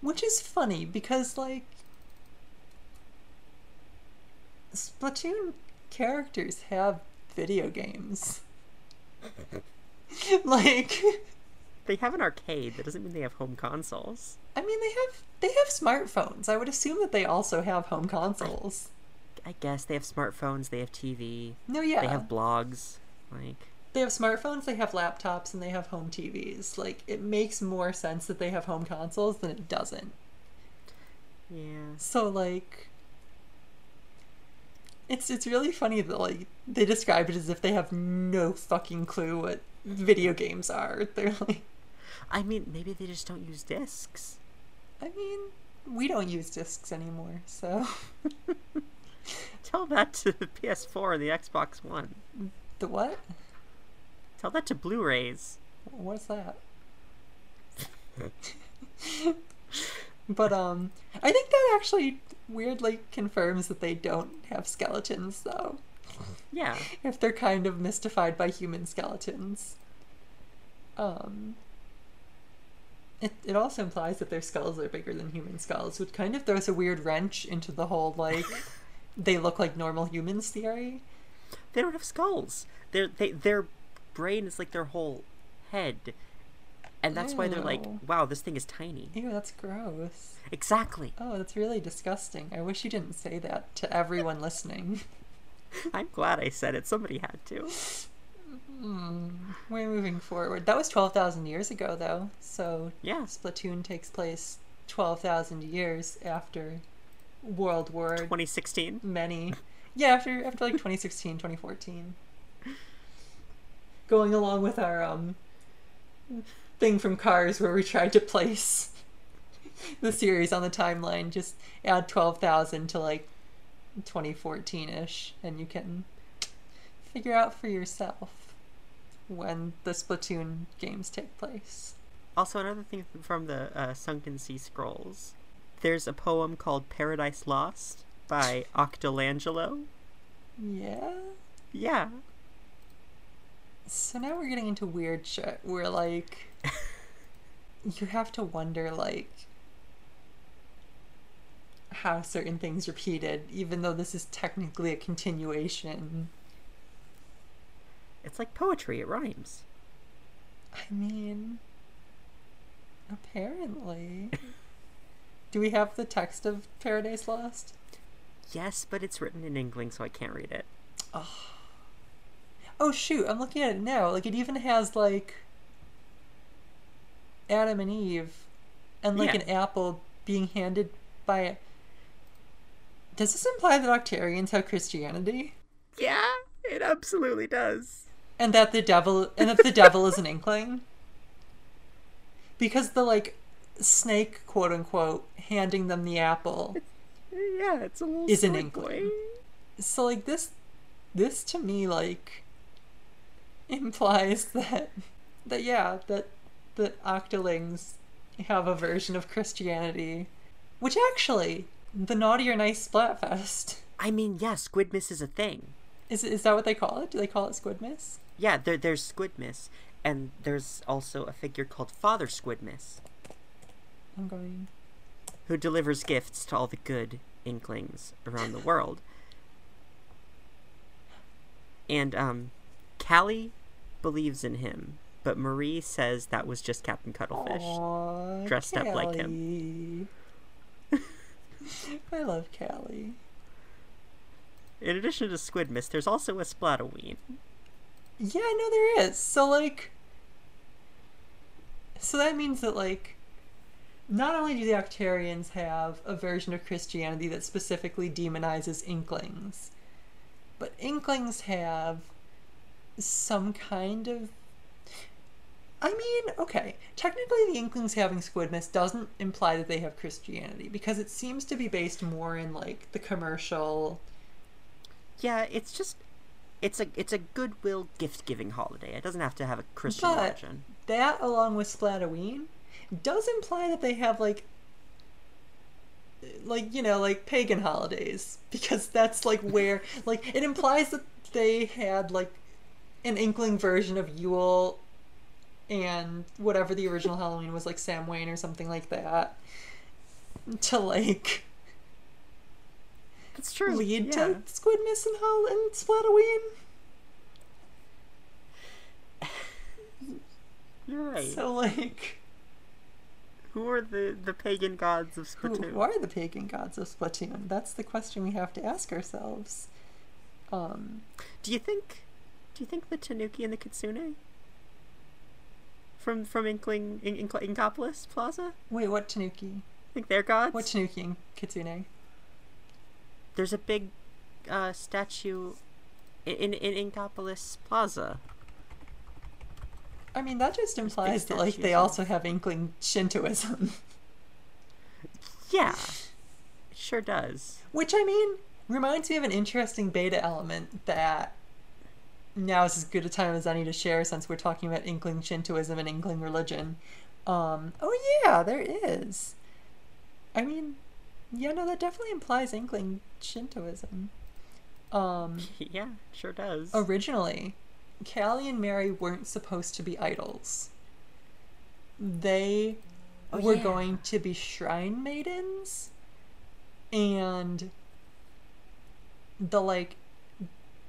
Which is funny because like Splatoon characters have video games. *laughs* like They have an arcade, that doesn't mean they have home consoles. I mean they have they have smartphones. I would assume that they also have home consoles. I guess they have smartphones, they have TV, No, yeah. they have blogs. Like they have smartphones, they have laptops, and they have home TVs. Like it makes more sense that they have home consoles than it doesn't. yeah. So like it's it's really funny that like they describe it as if they have no fucking clue what video games are. *laughs* They're like I mean, maybe they just don't use discs. I mean, we don't use discs anymore, so *laughs* Tell that to the PS4 and the Xbox One. the what? Tell that to Blu-rays. What's that? *laughs* but um I think that actually weirdly confirms that they don't have skeletons though. Yeah. if they're kind of mystified by human skeletons. Um, it, it also implies that their skulls are bigger than human skulls, which kind of throws a weird wrench into the whole, like, *laughs* they look like normal humans theory. They don't have skulls. Their they their brain is like their whole head. And that's why they're like, wow, this thing is tiny. Ew, that's gross. Exactly. Oh, that's really disgusting. I wish you didn't say that to everyone listening. *laughs* I'm glad I said it. Somebody had to. Hmm. We're moving forward. That was 12,000 years ago, though, so Yeah. Splatoon takes place 12,000 years after World War 2016. many. Yeah, after after like 2016, 2014. Going along with our um thing from Cars where we tried to place the series on the timeline, just add 12,000 to like 2014ish and you can figure out for yourself when the Splatoon games take place. Also, another thing from the uh, Sunken Sea Scrolls. There's a poem called Paradise Lost by Octolangelo. Yeah. Yeah. So now we're getting into weird shit We're like you have to wonder like how certain things repeated, even though this is technically a continuation. It's like poetry, it rhymes. I mean apparently. Do we have the text of Paradise Lost? Yes, but it's written in Inkling, so I can't read it. Oh shoot, I'm looking at it now. Like it even has like Adam and Eve and like Yeah. an apple being handed by a... Does this imply that Octarians have Christianity? Yeah, it absolutely does. And that the devil and that the devil is an *laughs* inkling? Because the like snake quote unquote handing them the apple. Yeah, it's a little Is an inkling. boy. So like this this to me like implies that that yeah, that that octolings have a version of Christianity. Which actually, the naughty or nice Splatfest. I mean, yeah, Squidmas is a thing. Is is that what they call it? Do they call it Squidmas? Yeah, there, there's Squidmas, and there's also a figure called Father Squidmas, I'm going. who delivers gifts to all the good Inklings around the world. And um, Callie believes in him, but Marie says that was just Captain Cuttlefish. Aw, dressed up like him. *laughs* I love Callie. In addition to Squidmas, there's also a Splatoween. Yeah, I know there is. So like So that means that like not only do the Octarians have a version of Christianity that specifically demonizes Inklings, but Inklings have some kind of I mean, okay, technically the Inklings having Squidmas doesn't imply that they have Christianity because it seems to be based more in like the commercial Yeah, it's just it's a it's a goodwill gift giving holiday. It doesn't have to have a Christian But- origin. that along with Splatoween does imply that they have like like you know like pagan holidays *laughs* because that's like where like it implies that they had like an inkling version of Yule and whatever the original Halloween was like Sam Wayne or something like that to like It's true. lead yeah. to Squidmas and Hall and Splatoween. You're right. So like Who are the the pagan gods of Splatoon? who are the pagan gods of Splatoon? That's the question we have to ask ourselves. Um, Do you think? Do you think the Tanuki and the Kitsune from from Inkling In, In, Inkopolis Plaza? wait, what Tanuki? Think they're gods? What Tanuki and Kitsune? There's a big uh, statue in in, in Inkopolis Plaza. I mean, that just implies that like they also have Inkling Shintoism, *laughs* Yeah, it sure does. which I mean reminds me of an interesting beta element that now is as good a time as any to share since we're talking about Inkling Shintoism and Inkling religion. Um, oh yeah, there is. I mean, yeah, no, that definitely implies Inkling Shintoism. Um, *laughs* Yeah, sure does. originally, Callie and Marie weren't supposed to be idols. They Oh, were yeah. going to be shrine maidens, and the like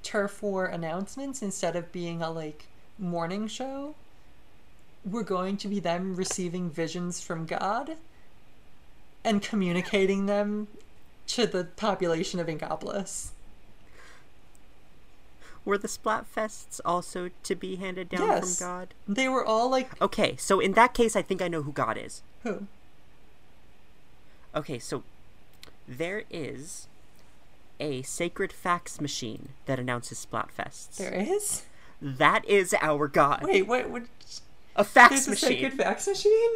turf war announcements instead of being a like morning show were going to be them receiving visions from God and communicating them to the population of Inkopolis. Were the Splatfests also to be handed down Yes. from God? They were all like Okay, so in that case, I think I know who God is. who? Okay, so there is a sacred fax machine that announces Splatfests. There is? That is our God. Wait, what? what a fax there's a machine. sacred fax machine?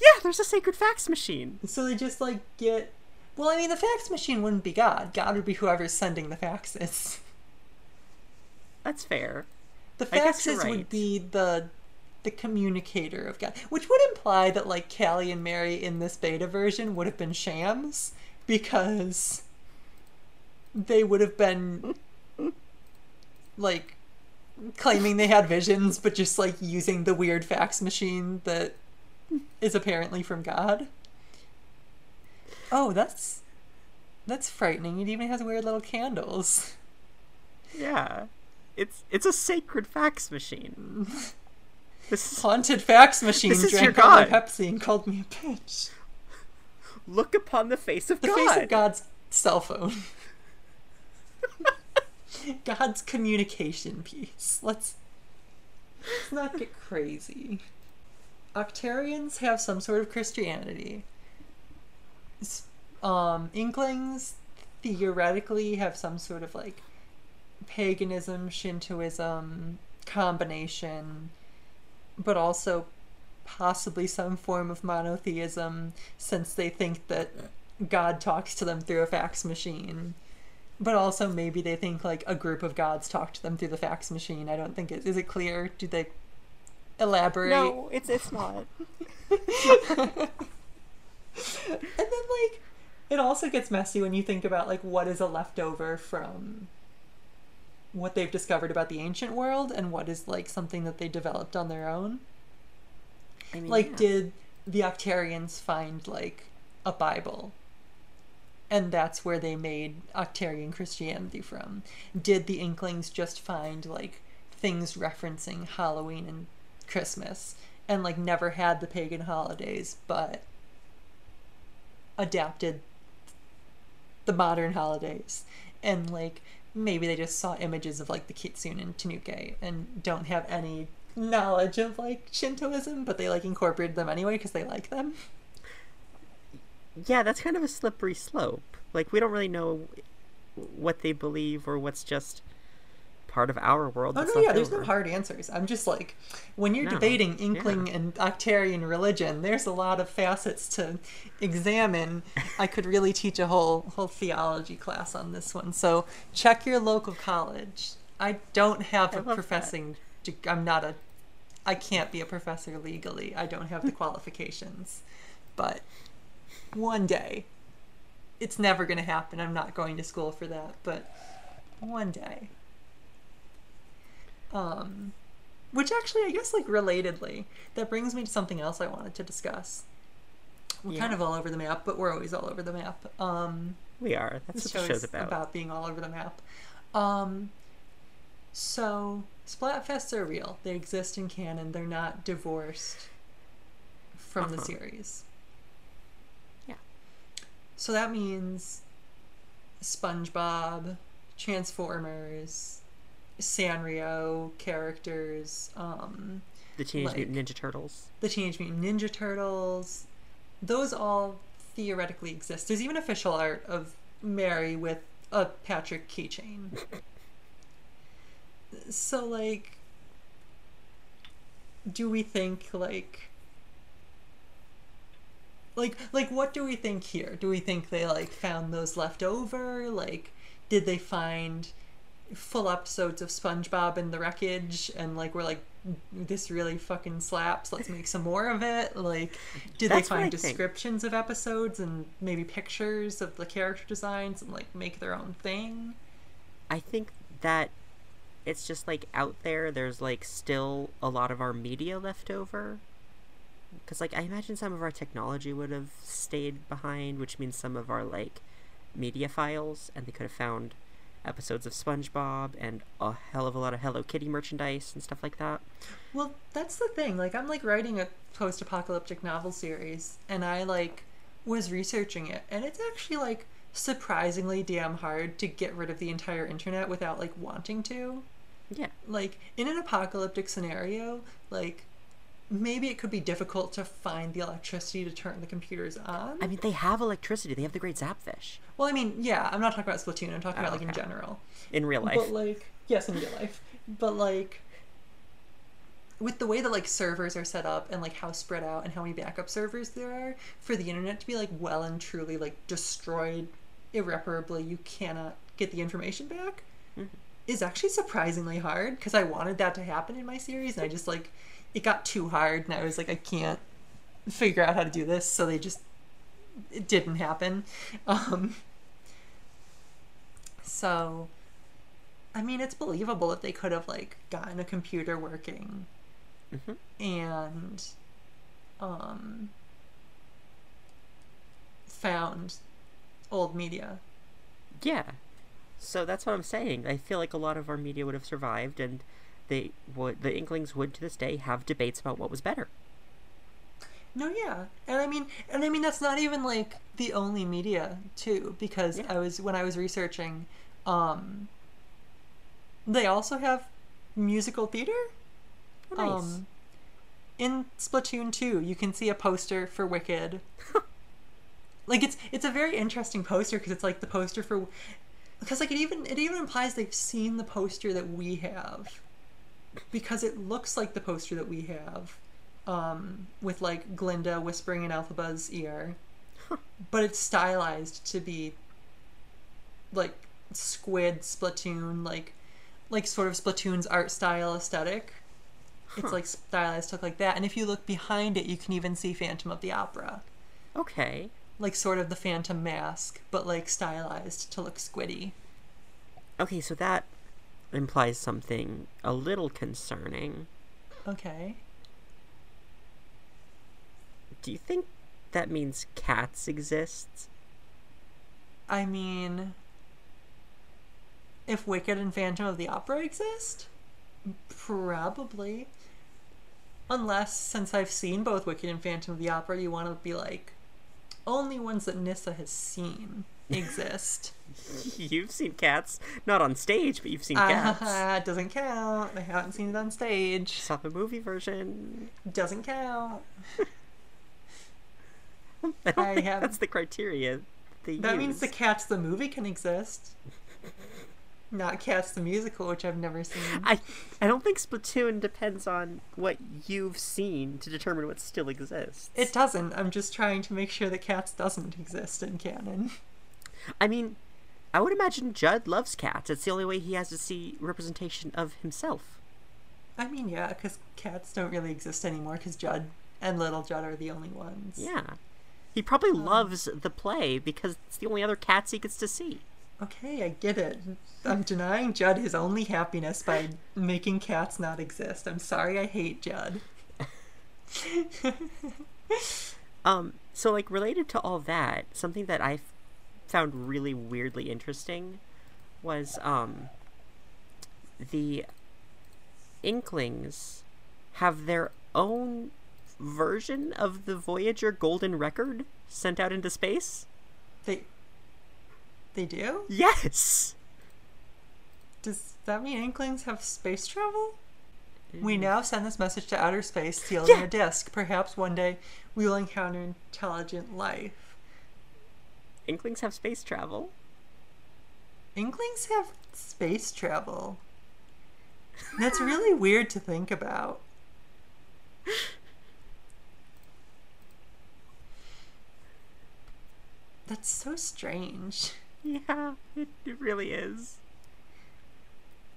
Yeah, there's a sacred fax machine. So they just like get. Well, I mean, the fax machine wouldn't be God. God would be whoever's sending the faxes. That's fair. The I guess you're faxes would be the the communicator of God, which would imply that like Callie and Marie in this beta version would have been shams because they would have been like claiming they had visions, but just like using the weird fax machine that is apparently from God. Oh, that's that's frightening. It even has weird little candles. Yeah. It's it's a sacred fax machine. *laughs* This is, Haunted fax machine This is drank your all my Pepsi and called me a bitch. look upon the face of The God. face of God's cell phone. *laughs* God's communication piece. Let's, let's not get crazy. Octarians have some sort of Christianity. Um, Inklings theoretically have some sort of like paganism, Shintoism combination, but also possibly some form of monotheism since they think that God talks to them through a fax machine. But also maybe they think like a group of gods talked to them through the fax machine. I don't think it is it clear? Do they elaborate? No, it's it's not. *laughs* And then like it also gets messy when you think about like what is a leftover from what they've discovered about the ancient world and what is like something that they developed on their own. I mean, Like, yeah. did the Octarians find like a Bible? And that's where they made Octarian Christianity from. Did the Inklings just find like things referencing Halloween and Christmas and like never had the pagan holidays but adapted the modern holidays and like maybe they just saw images of like the kitsune and tanuki and don't have any knowledge of like shintoism but they like incorporated them anyway because they like them yeah, that's kind of a slippery slope. Like we don't really know what they believe or what's just part of our world. oh no yeah there's no hard answers i'm just like when you're No, debating yeah. inkling and octarian religion there's a lot of facets to examine i could really teach a whole whole theology class on this one so check your local college i don't have I a that. professing i'm not a i can't be a professor legally i don't have the qualifications but one day. It's never going to happen. I'm not going to school for that but one day. Um which actually i guess like relatedly that brings me to something else i wanted to discuss. We're kind of all over the map but we're always all over the map. Um We are. That's what the show show's is about. being all over the map. Um so splatfests are real. They exist in canon. They're not divorced from the Uh-huh. series. Yeah. So that means spongebob transformers sanrio characters um The Teenage like- Mutant Ninja Turtles. the Teenage Mutant Ninja Turtles, those all theoretically exist. There's even official art of Marie with a Patrick keychain. *laughs* so, like, do we think, like, like, like, what do we think here? Do we think they, like, found those left over? Like, did they find full episodes of SpongeBob in the wreckage and like we're like this really fucking slaps let's make some more of it like did That's they find I think. descriptions of episodes and maybe pictures of the character designs and like make their own thing I think that it's just like out there. There's like still a lot of our media left over. Because like I imagine some of our technology would have stayed behind, which means some of our like media files, and they could have found episodes of SpongeBob and a hell of a lot of Hello Kitty merchandise and stuff like that. well that's the thing like i'm like writing a post-apocalyptic novel series and i like was researching it and it's actually like surprisingly damn hard to get rid of the entire internet without like wanting to Yeah. like in an apocalyptic scenario like maybe it could be difficult to find the electricity to turn the computers on I mean, they have electricity. They have the Great Zapfish well i mean yeah i'm not talking about splatoon i'm talking Oh, about like in general in real life. but like yes in real life but like with the way that like servers are set up and like how spread out and how many backup servers there are for the internet to be like well and truly like destroyed irreparably you cannot get the information back Mhm. is actually surprisingly hard because i wanted that to happen in my series and i just like it got too hard and i was like i can't figure out how to do this so they just it didn't happen *laughs* um so I mean, it's believable that they could have like gotten a computer working Mhm. and um found old media. Yeah. So that's what I'm saying. I feel like a lot of our media would have survived, and they would. The Inklings would to this day have debates about what was better. No, yeah, and I mean, and I mean that's not even like the only media too, because Yeah. I was when I was researching, um, they also have musical theater. Oh, nice. Um, in Splatoon 2, you can see a poster for Wicked. *laughs* like it's it's a very interesting poster because it's like the poster for because like it even it even implies they've seen the poster that we have because it looks like the poster that we have um, with like Glinda whispering in Elphaba's ear, Huh. but it's stylized to be like Squid Splatoon, like like sort of Splatoon's art style aesthetic. It's Huh. like stylized to look like that, and if you look behind it, you can even see Phantom of the Opera, okay. like sort of the Phantom mask, but like stylized to look squiddy. Okay, so that implies something a little concerning. Okay. Do you think that means cats exist? I mean, if Wicked and Phantom of the Opera exist, probably. Unless, since I've seen both Wicked and Phantom of the Opera, you want to be like, only ones that Nissa has seen exist. *laughs* You've seen cats, not on stage, but you've seen cats. Ah, doesn't count. I haven't seen it on stage. Saw the movie version. Doesn't count. *laughs* I don't I think have- that's the criteria. They That means the. Cats the movie can exist. Not Cats the musical, which I've never seen. *laughs* I I don't think Splatoon depends on what you've seen to determine what still exists. It doesn't. I'm just trying to make sure that Cats doesn't exist in canon. I mean, I would imagine Judd loves cats. It's the only way he has to see representation of himself. I mean, yeah, because cats don't really exist anymore because Judd and Little Judd are the only ones. Yeah. He probably loves the play because it's the only other cats he gets to see. Okay, I get it. I'm denying Judd his only happiness by making cats not exist. I'm sorry I hate Judd. *laughs* Um, so like related to all that, something that I found really weirdly interesting was um the Inklings have their own version of the Voyager Golden Record sent out into space. They. They do? Yes. Does that mean Inklings have space travel? We now send this message to outer space sealed Yeah. in a disk. Perhaps one day we will encounter intelligent life. Inklings have space travel. Inklings have space travel. That's really *laughs* weird to think about. That's so strange. Yeah, it, *laughs* it really is.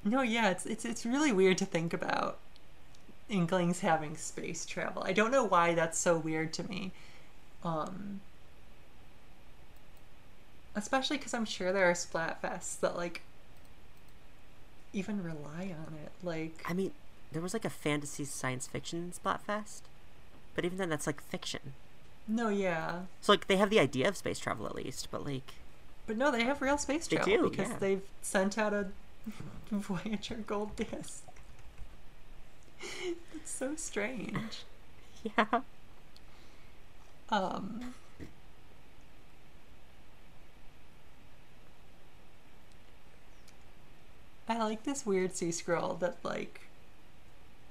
No, yeah, it's it's it's really weird to think about Inklings having space travel. I don't know why that's so weird to me. Um especially cuz I'm sure there are splat Splatfests that like even rely on it. Like I mean, there was like a fantasy science fiction Splatfest, but even then, that's like fiction. no, yeah. So like they have the idea of space travel at least, but like But no, they have real space They travel do, because yeah. they've sent out a *laughs* Voyager gold disc. *laughs* It's so strange. *laughs* yeah, Um I like this weird sea scroll that like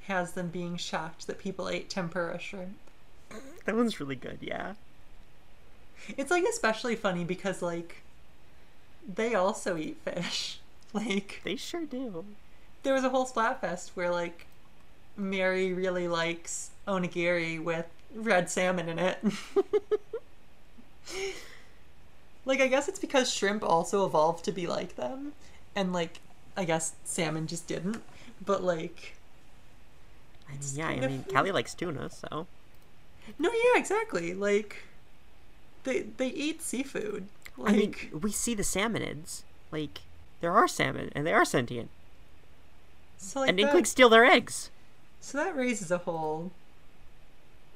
has them being shocked that people ate tempura shrimp. that one's really good. Yeah, It's like especially funny because like they also eat fish. *laughs* Like they sure do. there was a whole Splatfest where like Marie really likes onigiri with red salmon in it. *laughs* like I guess it's because shrimp also evolved to be like them, and like I guess salmon just didn't. But like I mean, yeah, I mean. Callie likes tuna, so no, yeah, exactly. Like they they eat seafood. Like I mean, we see the salmonids. Like there are salmon, and they are sentient, so like and that, Inklings steal their eggs. so that raises a whole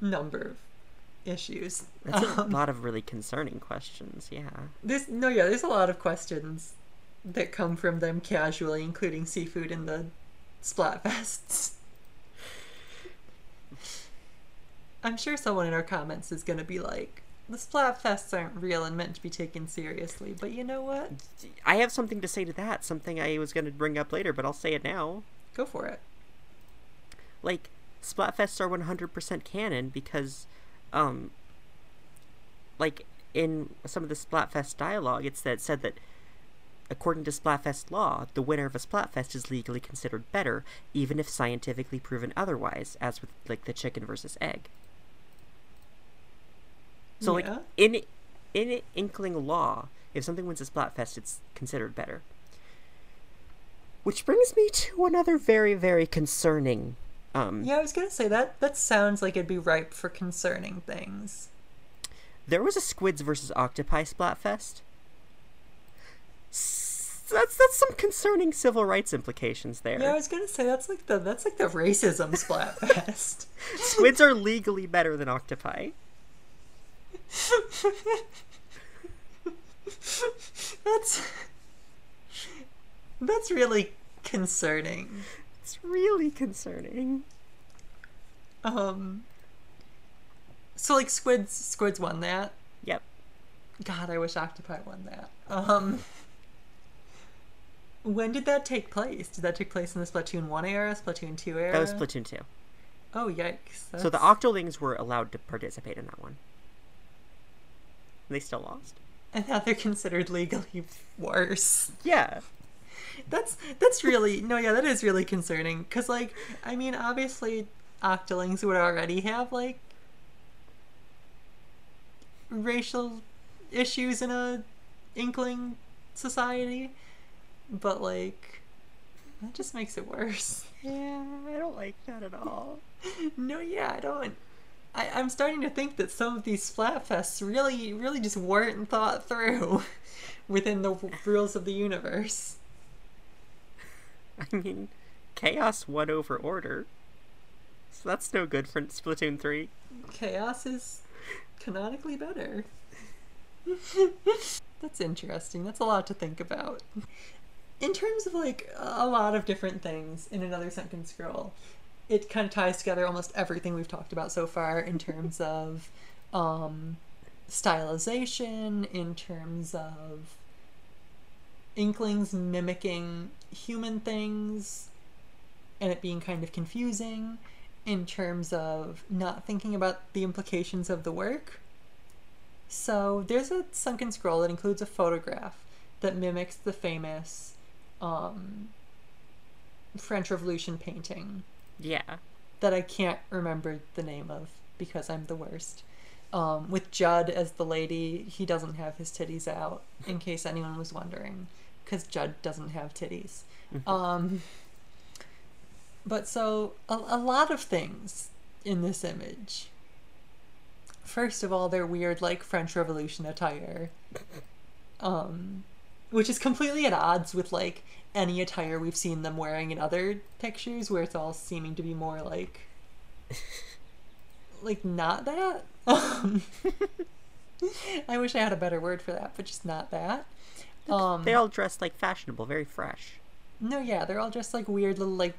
number of issues. That's a Um, lot of really concerning questions. Yeah. There's no, yeah, there's a lot of questions that come from them casually, including seafood in the Splatfests. I'm sure someone in our comments is going to be like, the Splatfests aren't real and meant to be taken seriously, but you know what? I have something to say to that. Something I was going to bring up later, but I'll say it now. Go for it. like Splatfests are 100% canon because um like in some of the Splatfest dialogue it's that said that according to Splatfest law the winner of a Splatfest is legally considered better even if scientifically proven otherwise as with like the chicken versus egg so Yeah. like in in inkling law if something wins a Splatfest it's considered better which brings me to another very very concerning um Yeah, I was going to say that. That sounds like it'd be ripe for concerning things. There was a Squids versus Octopi Splatfest. That's that's some concerning civil rights implications there. Yeah, I was gonna say that's like the that's like the racism splatfest. *laughs* Squids are legally better than octopi. that's that's really concerning. It's really concerning. Um. So like squids, squids won that. Yep. God, I wish octopi won that. Um. When did that take place? Did that take place in the Splatoon 1 era, Splatoon 2 era? That was Splatoon 2. Oh, yikes. So the That's- Octolings were allowed to participate in that one. They still lost. And now they're considered legally worse. Yeah. That's that's really no, yeah, that is really concerning. Cause like, I mean, obviously, Octolings would already have like racial issues in a Inkling society, but like, that just makes it worse. Yeah, I don't like that at all. *laughs* No, yeah, I don't. I, I'm starting to think that some of these Splatfests really, really just weren't thought through *laughs* within the w- rules of the universe. I mean, chaos won over order. So that's no good for Splatoon 3. Chaos is canonically better. *laughs* That's interesting. That's a lot to think about. In terms of like a lot of different things in another sunken scroll, it kind of ties together almost everything we've talked about so far in terms of um, stylization, in terms of inklings mimicking human things, and it being kind of confusing, in terms of not thinking about the implications of the work. So there's a sunken scroll that includes a photograph that mimics the famous um, French Revolution painting Yeah. that I can't remember the name of because I'm the worst. Um, with Judd as the lady, he doesn't have his titties out, in *laughs* case anyone was wondering, because Judd doesn't have titties. Um, but so, a, a lot of things in this image. First of all, they're weird, like French Revolution attire, *laughs* um, which is completely at odds with like any attire we've seen them wearing in other pictures, where it's all seeming to be more like, *laughs* like not that. Um, *laughs* I wish I had a better word for that, but just not that. Um, They all dress like fashionable, very fresh. no, yeah, they're all just like weird little like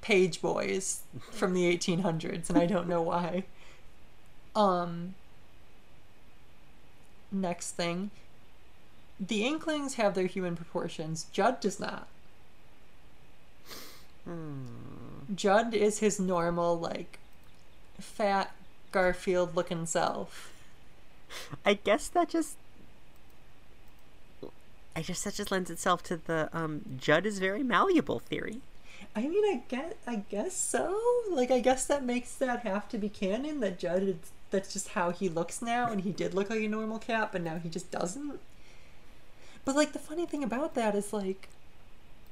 page boys from the 1800s, and I don't know why. *laughs* Um. Next thing, the Inklings have their human proportions. Judd does not. Hmm. Judd is his normal like fat Garfield looking self. I guess that just. I guess that just lends itself to the um, Judd is very malleable theory. I mean, I guess, I guess so. Like, I guess that makes that have to be canon. That Judd, is, that's just how he looks now, and he did look like a normal cat, but now he just doesn't. But like, the funny thing about that is like,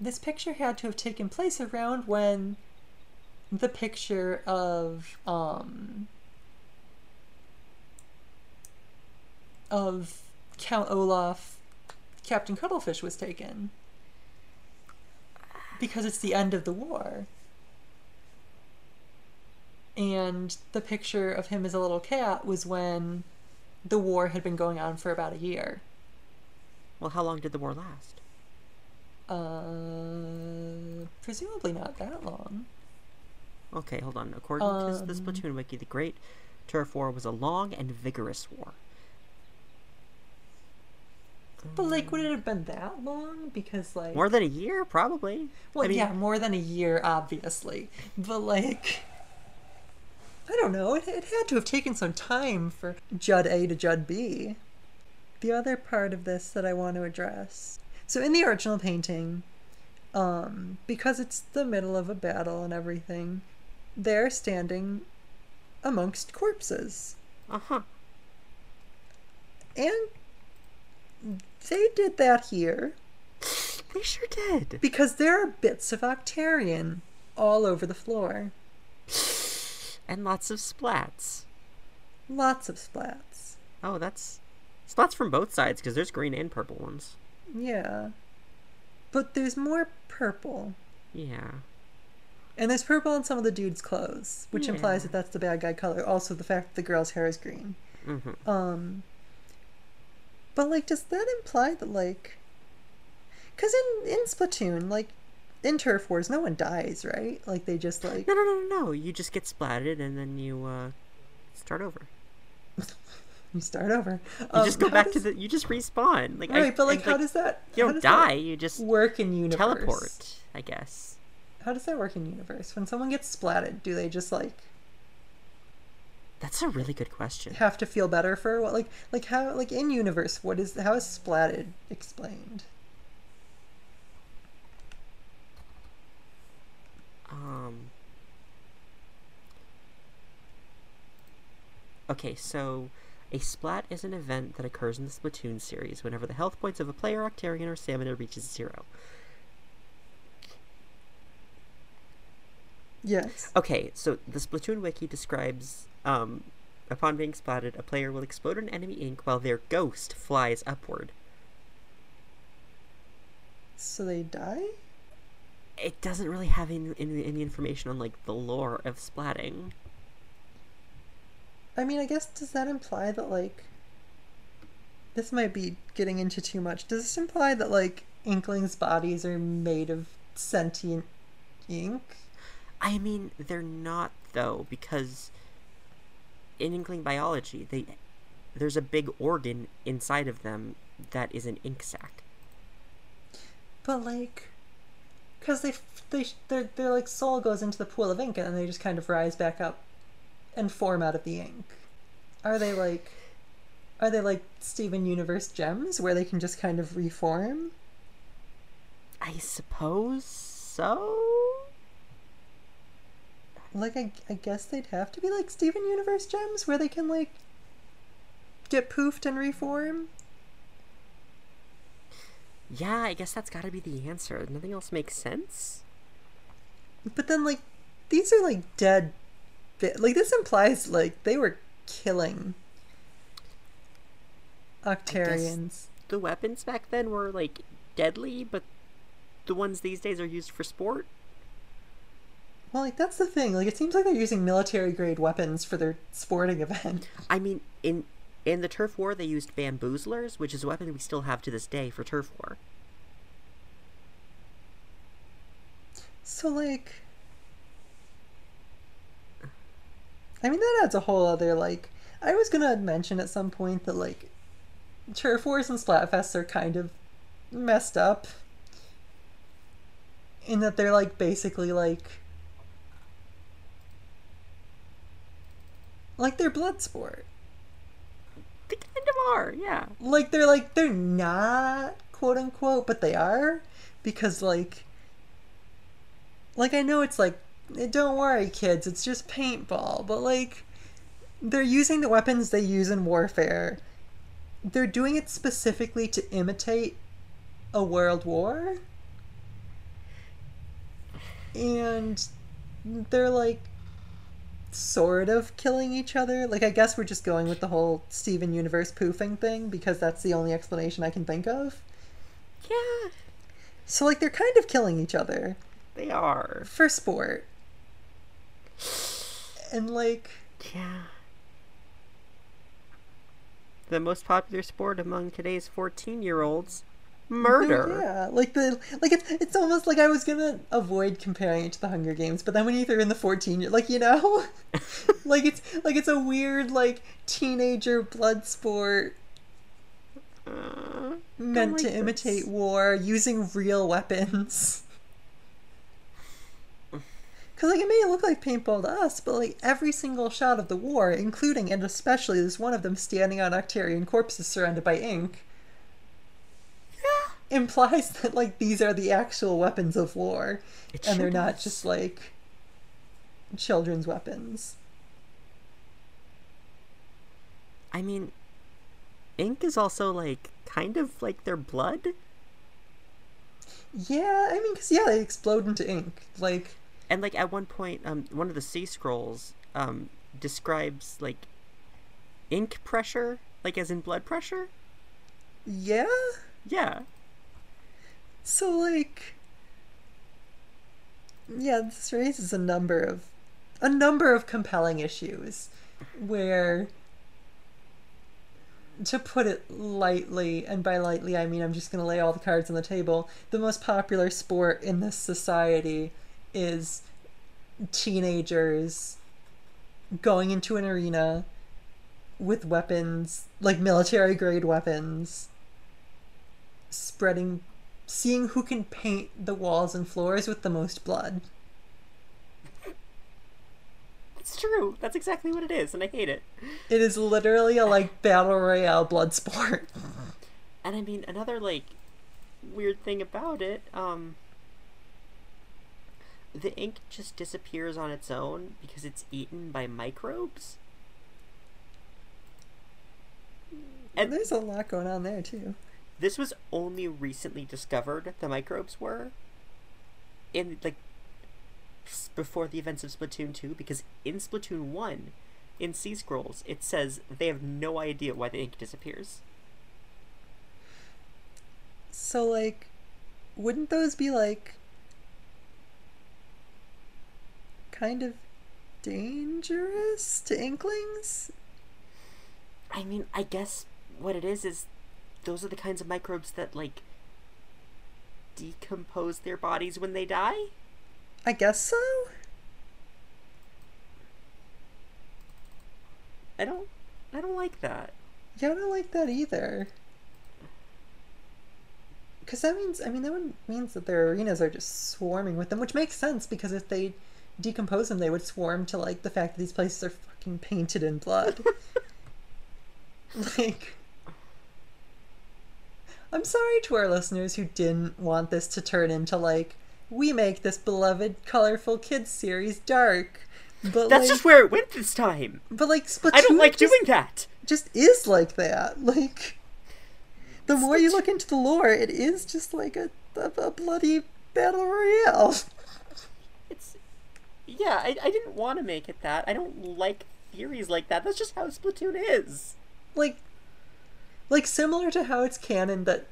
this picture had to have taken place around when the picture of um of Count Olaf, Captain Cuttlefish was taken because it's the end of the war. And the picture of him as a little cat was when the war had been going on for about a year. Well, how long did the war last? Uh, presumably not that long. Okay, hold on. According to the Um, Splatoon wiki, the Great Turf War was a long and vigorous war. But like, would it have been that long? Because like, More than a year, probably. well, I mean, yeah, more than a year, obviously. But like, I don't know. It, it had to have taken some time for Judd A to Judd B. The other part of this that I want to address. So in the original painting, um, because it's the middle of a battle and everything, they're standing amongst corpses. Uh huh. And they did that here They sure did. because there are bits of Octarian all over the floor. And lots of splats. Lots of splats. Oh, that's splats from both sides because there's green and purple ones. Yeah. but there's more purple. Yeah. And there's purple on some of the dude's clothes, which implies that that's the bad guy color. Also, the fact that the girl's hair is green. Mm-hmm. Um, but like, does that imply that like, because in in Splatoon, like, in turf wars, no one dies, right? Like they just like No, no, no, no, no. You just get splatted and then you uh, start over. *laughs* you start over. You just go how back to the. You just respawn. Like I- right, but like, and, how does that? you don't die? You just work in universe? teleport. I guess. How does that work in universe? When someone gets splatted, do they just like That's a really good question. have to feel better for what? Like, like how? Like in universe, what is how is splatted explained? Um. Okay, so a splat is an event that occurs in the Splatoon series whenever the health points of a player, Octarian, or stamina reaches zero. Yes. Okay, so the Splatoon wiki describes um, upon being splatted, a player will explode an enemy ink while their ghost flies upward. So they die. It doesn't really have any, any, any information on like the lore of splatting. I mean, I guess does that imply that like this might be getting into too much. Does this imply that like inklings' bodies are made of sentient ink? I mean, they're not though, because in Inkling biology, they there's a big organ inside of them that is an ink sac. But like, because they they their their like soul goes into the pool of ink and then they just kind of rise back up and form out of the ink. Are they like? Are they like Steven Universe gems where they can just kind of reform? I suppose so. Like I, I guess they'd have to be like Steven Universe gems where they can like get poofed and reform. Yeah, I guess that's got to be the answer. Nothing else makes sense. But then like these are like dead bi- like this implies like they were killing Octarians. The weapons back then were like deadly, but the ones these days are used for sport. Well, like that's the thing. Like it seems like they're using military grade weapons for their sporting *laughs* event. I mean, in in the turf war, they used bamboozlers, which is a weapon we still have to this day for turf war. So like I mean that adds a whole other like I was gonna mention at some point that like turf wars and splatfests are kind of messed up. In that they're like basically like like they're blood sport. They kind of are, yeah. like they're like they're not quote unquote but they are because like like i know it's like don't worry kids it's just paintball but like they're using the weapons they use in warfare they're doing it specifically to imitate a world war and they're like sort of killing each other. Like, I guess we're just going with the whole Steven Universe poofing thing because that's the only explanation I can think of. Yeah, So, like, they're kind of killing each other they are. for sport. And, like, Yeah. The most popular sport among today's 14 year olds murder. yeah, like the like it's it's almost like I was gonna avoid comparing it to the Hunger Games, but then when you throw in the fourteen, you're like you know, *laughs* like it's like it's a weird like teenager blood sport Uh, meant like to this. imitate war using real weapons. Because, like, it may look like paintball to us, but, like, every single shot of the war, including and especially this one of them standing on Octarian corpses surrounded by ink, implies that, like, these are the actual weapons of war, It and they're not just, like, children's weapons. I mean, ink is also like kind of like their blood. Yeah, I mean, because, yeah, they explode into ink. Like, And like at one point, um, one of the sea scrolls um describes like ink pressure, like as in blood pressure. yeah? Yeah. So, like, yeah, this raises a number of a number of compelling issues where to put it lightly, and by lightly I mean I'm just going to lay all the cards on the table, the most popular sport in this society is teenagers going into an arena with weapons, like military grade weapons, spreading, seeing who can paint the walls and floors with the most blood. It's true. That's exactly what it is, and I hate it. It is literally a like battle royale blood sport. And I mean, another like weird thing about it, um, the ink just disappears on its own because it's eaten by microbes. And there's a lot going on there too. This was only recently discovered. The microbes were in like before the events of Splatoon 2 because in Splatoon 1 in Sea Scrolls it says they have no idea why the ink disappears. So like wouldn't those be like kind of dangerous to inklings? I mean, I guess what it is is those are the kinds of microbes that like decompose their bodies when they die. I guess so. I don't I don't like that. Yeah, I don't like that either. Because that means, I mean, that means that their arenas are just swarming with them, which makes sense because if they decompose them, they would swarm to like the fact that these places are fucking painted in blood. *laughs* like, I'm sorry to our listeners who didn't want this to turn into like we make this beloved, colorful kids series dark, but That's like, just where it went this time. but like Splatoon I don't like just- doing that. just is like that. Like the more you look into the lore, it is just like a, a, a bloody battle royale. Yeah, I, I didn't want to make it that. I don't like theories like that. That's just how Splatoon is. Like like similar to how it's canon that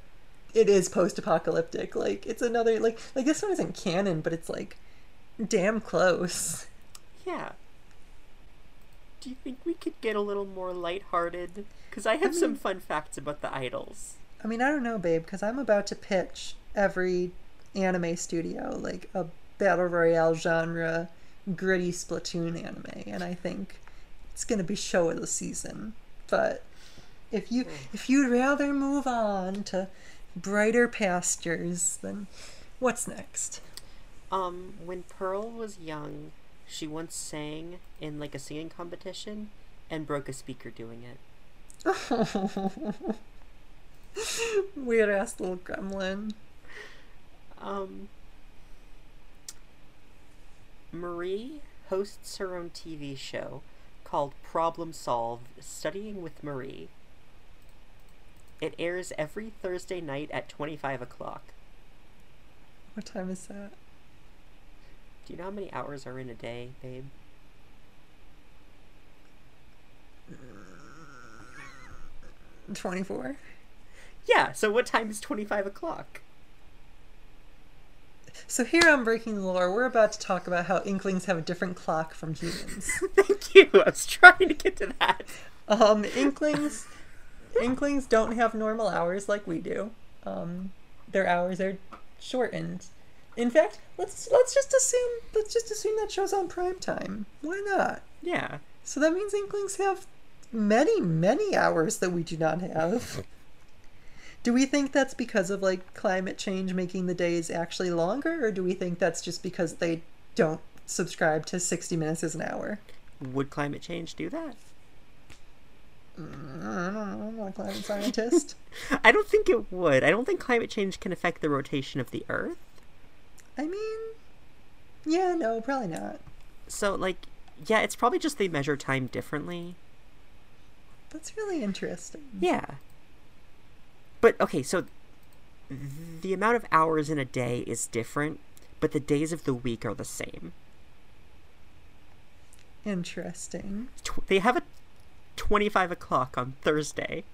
it is post-apocalyptic. Like it's another like like this one isn't canon, but it's like damn close. Yeah. Do you think we could get a little more lighthearted? Because I have some mean- fun facts about the idols. I mean, I don't know, babe, because I'm about to pitch every anime studio like a battle royale genre gritty Splatoon anime, and I think it's gonna be show of the season. But if you if you'd rather move on to brighter pastures, then what's next? Um, when Pearl was young, she once sang in like a singing competition and broke a speaker doing it. *laughs* Weird ass little gremlin. Um, Marie hosts her own TV show called Problem Solve Studying with Marie. It airs every Thursday night at 25 o'clock. What time is that? Do you know how many hours are in a day, babe? Twenty four. Yeah, so what time is 25 o'clock? So here on Breaking the Lore, we're about to talk about how Inklings have a different clock from humans. *laughs* Thank you. I was trying to get to that. Um, Inklings, Inklings don't have normal hours like we do. Um, their hours are shortened. In fact, let's let's just assume let's just assume that show's on prime time. Why not? Yeah. So that means Inklings have many many hours that we do not have. *laughs* Do we think that's because of like climate change making the days actually longer, or do we think that's just because they don't subscribe to sixty minutes as an hour? Would climate change do that? I don't know. I'm not a climate scientist. *laughs* I don't think it would. I don't think climate change can affect the rotation of the Earth. I mean, yeah, no, probably not. So, like, yeah, it's probably just they measure time differently. That's really interesting. Yeah. But, okay, so the amount of hours in a day is different, but the days of the week are the same. Interesting. Tw- they have a 25 o'clock on Thursday.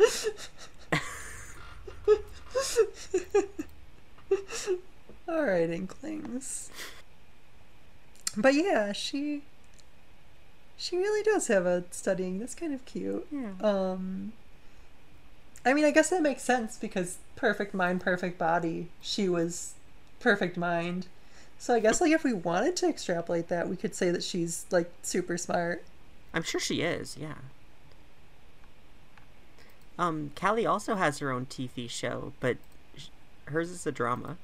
*laughs* All right, Inklings. But yeah, she she really does have a studying. That's kind of cute. Yeah. Um I mean, I guess that makes sense because perfect mind, perfect body. She was perfect mind. So I guess like if we wanted to extrapolate that, we could say that she's like super smart. I'm sure she is, yeah. Um, Callie also has her own TV show, but hers is a drama.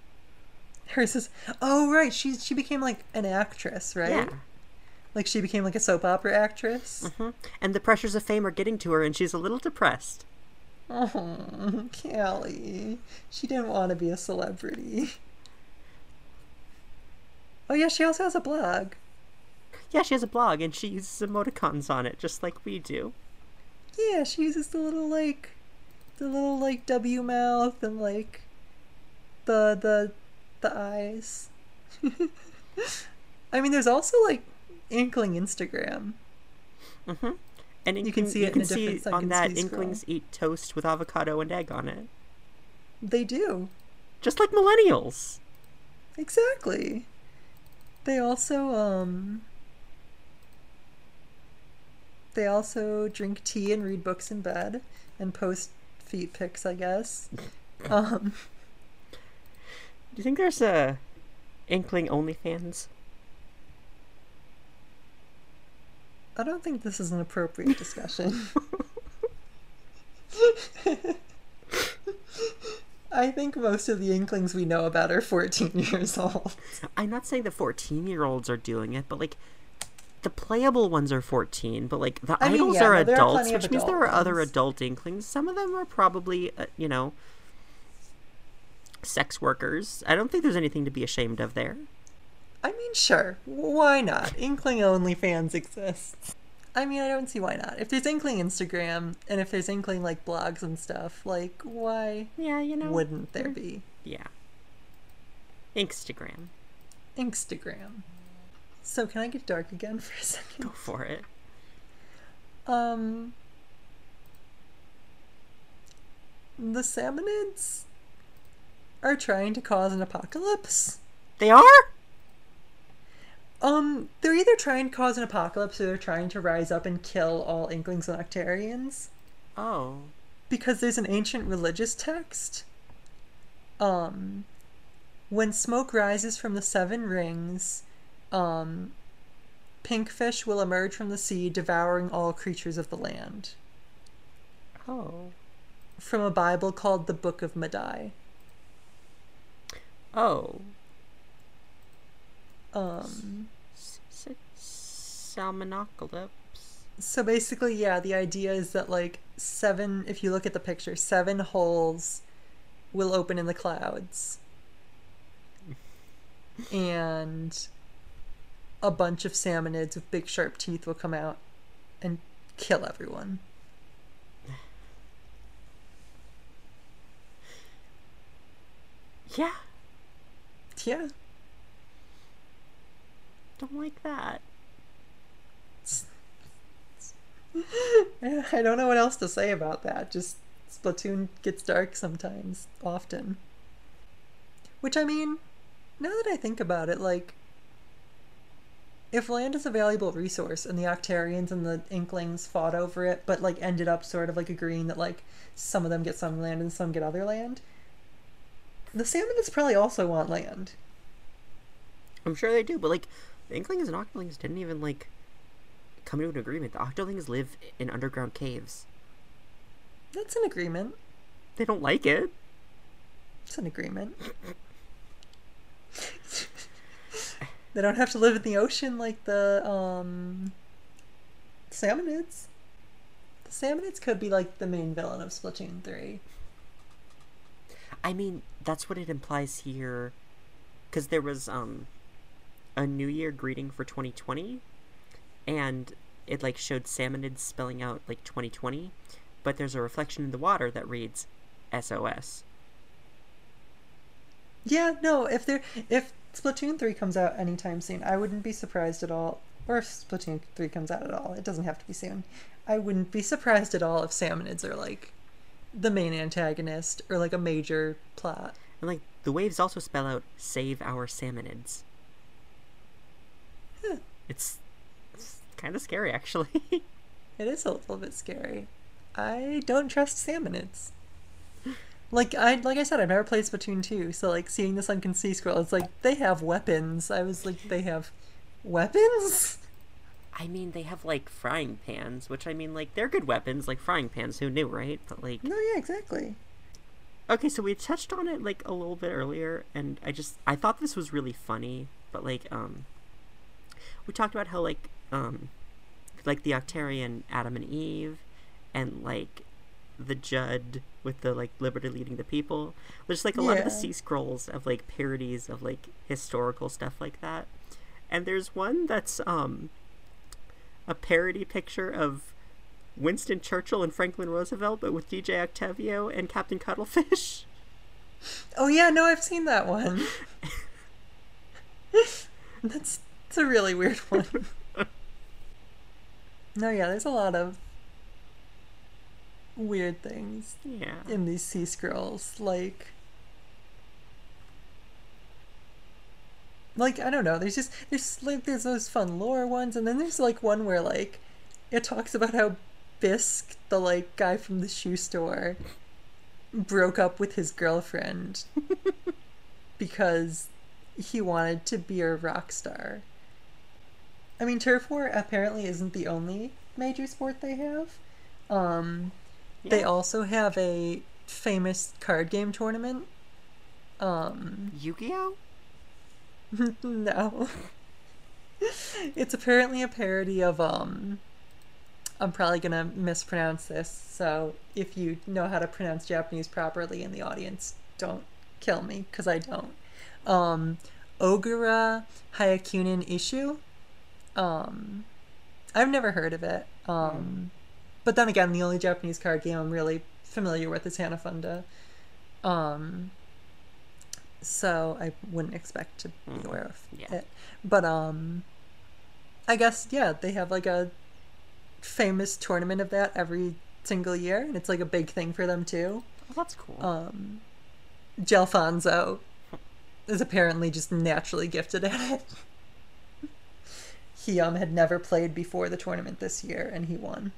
Hers is oh right, she she became like an actress, right? Yeah. Like she became like a soap opera actress. hmm And the pressures of fame are getting to her, and she's a little depressed. Oh, *laughs* Callie. She didn't want to be a celebrity. Oh yeah, she also has a blog. Yeah, she has a blog, and she uses emoticons on it, just like we do. Yeah, she uses the little like the little like W mouth and like the the the eyes. *laughs* I mean there's also like Inkling Instagram. Mm-hmm. And You can see you it can see on that speed scroll. Inklings eat toast with avocado and egg on it, They do. just like millennials. Exactly. They also um they also drink tea and read books in bed and post feet pics, I guess. *laughs* Um Do you think there's a Inkling OnlyFans? I don't think this is an appropriate discussion. I think most of the Inklings we know about are 14 years old. I'm not saying the 14 year olds are doing it, but like the playable ones are 14, but like the I mean, yeah, are no, are adults, plenty which means there are other adult Inklings. Some of them are probably, uh, you know, sex workers. I don't think there's anything to be ashamed of there. I mean, sure. Why not? Inkling OnlyFans exists. I mean, I don't see why not. If there's Inkling Instagram and if there's Inkling like blogs and stuff, like why Yeah, you know. wouldn't there be Yeah. Instagram. Instagram? So can I get dark again for a second? Go for it. Um, the Salmonids are trying to cause an apocalypse. They are? Um, they're either trying to cause an apocalypse or they're trying to rise up and kill all Inklings and Octarians. Oh. because there's an ancient religious text. Um, when smoke rises from the seven rings, um, pinkfish will emerge from the sea, devouring all creatures of the land. Oh. From a Bible called the Book of Madai. Oh. Um, S- s- Salmonocalypse. so basically, yeah, the idea is that like seven. If you look at the picture, seven holes will open in the clouds, and a bunch of salmonids with big sharp teeth will come out and kill everyone. Yeah. Yeah, Don't like that. *laughs* I don't know what else to say about that. Just Splatoon gets dark sometimes, often. Which I mean, now that I think about it, like if land is a valuable resource and the Octarians and the Inklings fought over it, but like ended up sort of like agreeing that like some of them get some land and some get other land, the Salmonids probably also want land. I'm sure they do, but like the Inklings and Octolings didn't even like come to an agreement. The Octolings live in underground caves. That's an agreement. They don't like it. It's an agreement. *laughs* they don't have to live in the ocean like the um salmonids. The salmonids could be like the main villain of Splatoon 3. I mean, that's what it implies here, because there was um a New Year greeting for 2020, and it like showed salmonids spelling out like 2020, but there's a reflection in the water that reads SOS. Yeah, no, if there if Splatoon 3 comes out anytime soon, I wouldn't be surprised at all. Or if Splatoon 3 comes out at all. It doesn't have to be soon. I wouldn't be surprised at all if salmonids are like the main antagonist or like a major plot. And like the waves also spell out "Save our salmonids." Huh. It's, it's kind of scary, actually. *laughs* It is a little bit scary. I don't trust salmonids. Like I like I said, I've never played Splatoon 2, so like seeing the Sunken Sea Scroll, it's like they have weapons. I was like, they have weapons? I mean, they have like frying pans, which I mean, like they're good weapons, like frying pans. Who knew, right? But like, No, yeah, exactly. okay, so we touched on it like a little bit earlier, and I just I thought this was really funny, but like, um, we talked about how like, um, like the Octarian Adam and Eve, and like the Judd with the like Liberty leading the people. There's like a lot of the sea scrolls of like parodies of like historical stuff like that. And there's one that's um a parody picture of Winston Churchill and Franklin Roosevelt, but with DJ Octavio and Captain Cuttlefish. Oh yeah, no, I've seen that one. *laughs* that's it's a really weird *laughs* one. no, yeah, there's a lot of weird things Yeah. in these sea scrolls like like i don't know there's just there's like there's those fun lore ones and then there's like one where like it talks about how bisk the like guy from the shoe store broke up with his girlfriend *laughs* because he wanted to be a rock star i mean turf war apparently isn't the only major sport they have um they also have a famous card game tournament. Um, Yu-Gi-Oh? *laughs* no. it's apparently a parody of um I'm probably going to mispronounce this. So if you know how to pronounce Japanese properly in the audience, don't kill me cuz I don't. Um Ogura Hyakunin Isshu. Um I've never heard of it. Um but then again, the only Japanese card game I'm really familiar with is Hanafunda. Um, so I wouldn't expect to be Mhm. aware of Yeah. it. But um, I guess yeah, they have like a famous tournament of that every single year, and it's like a big thing for them too. Oh, that's cool. Um, Jelfonzo is apparently just naturally gifted at it. *laughs* um had never played before the tournament this year, and he won.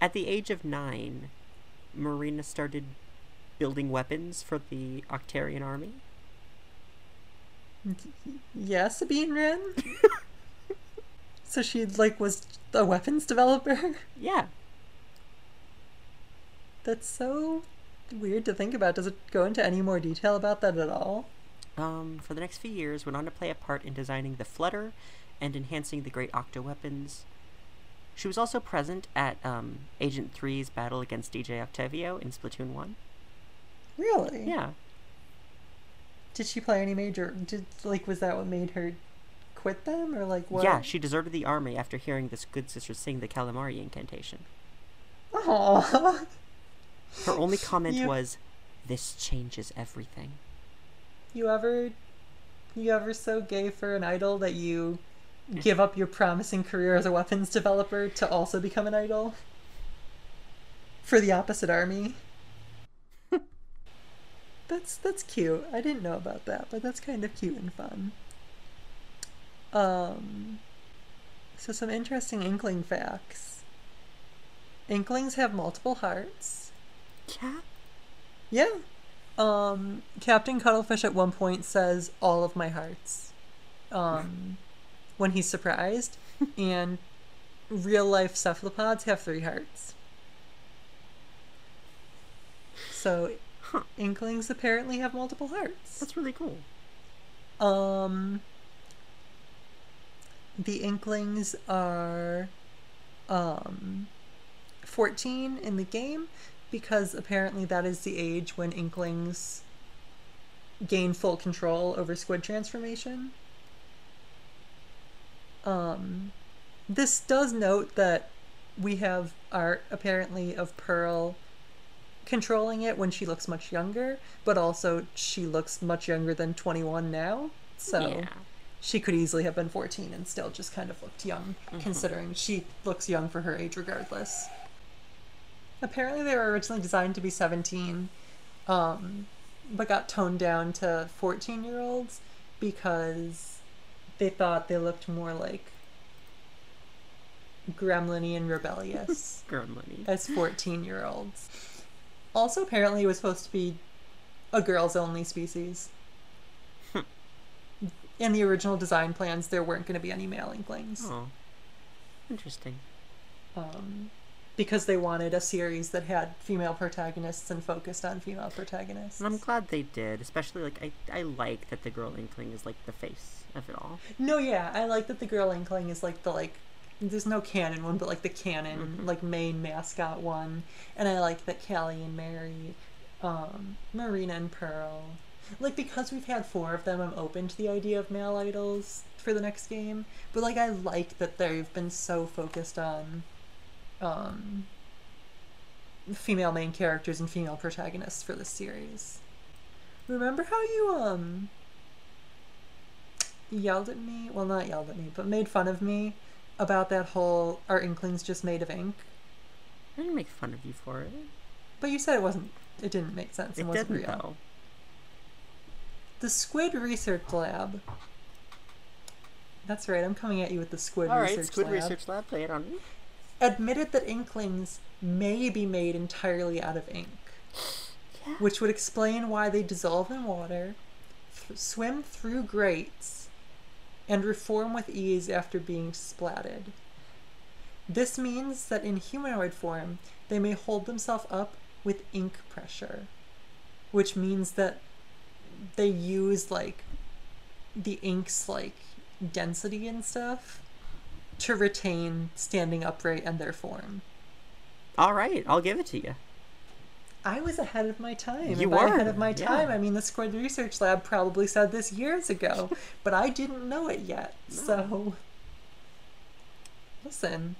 At the age of nine, Marina started building weapons for the Octarian army. Yeah, Sabine Wren. *laughs* so she like was a weapons developer. Yeah. That's so weird to think about. Does it go into any more detail about that at all? Um, for the next few years, went on to play a part in designing the Flutter and enhancing the Great Octo weapons. She was also present at um, Agent 3's battle against DJ Octavio in Splatoon 1. Really? Yeah. Did she play any major? Did like was that what made her quit them or like what? Yeah, she deserted the army after hearing this good sister sing the Calamari Inkantation. Aww. Her only comment You- was, This changes everything. You ever, you ever so gay for an idol that you give up your promising career as a weapons developer to also become an idol? For the opposite army. *laughs* that's that's cute. I didn't know about that, but that's kind of cute and fun. Um, so some interesting inkling facts. Inklings have multiple hearts. Yeah? Yeah. Um, Captain Cuttlefish at one point says all of my hearts. Um, when he's surprised. *laughs* and real life cephalopods have three hearts. So Huh. inklings apparently have multiple hearts. That's really cool. Um the inklings are um 14 in the game because apparently that is the age when inklings gain full control over squid transformation. Um this does note that we have art apparently of Pearl controlling it when she looks much younger, but also she looks much younger than 21 now. So yeah. she could easily have been 14 and still just kind of looked young, considering she looks young for her age regardless. Apparently, they were originally designed to be 17, um, but got toned down to 14 year olds because they thought they looked more like gremlin and rebellious *laughs* Gremlin. as 14 year olds. Also, apparently, it was supposed to be a girls only species. Hmm. In the original design plans, there weren't going to be any male inklings. Oh, interesting. um, because they wanted a series that had female protagonists and focused on female protagonists. And I'm glad they did, especially like I, I like that the girl inkling is like the face of it all. No, yeah, I like that the girl inkling is like the like. There's no canon one, but like the canon, Mhm. like main mascot one, and I like that Callie and Marie, um, Marina and Pearl, like because we've had four of them, I'm open to the idea of male idols for the next game. But like I like that they've been so focused on, um, female main characters and female protagonists for this series. Remember how you um yelled at me? Well, not yelled at me, but made fun of me about that whole "Are Inklings just made of ink?" I didn't make fun of you for it. But you said it wasn't. It didn't make sense. It, It wasn't real. though. The Squid Research Lab. That's right. I'm coming at you with the Squid All Research right, Squid Lab. Research Lab, lay it on me. Admitted that Inklings may be made entirely out of ink, Yeah. which would explain why they dissolve in water, th- swim through grates, and reform with ease after being splatted. This means that in humanoid form, they may hold themselves up with ink pressure, which means that they use like the ink's like density and stuff to retain standing upright and their form. All right, I'll give it to you. I was ahead of my time. You were, ahead of my yeah. time. I mean, the Squid Research Lab probably said this years ago, *laughs* but I didn't know it yet. So, listen.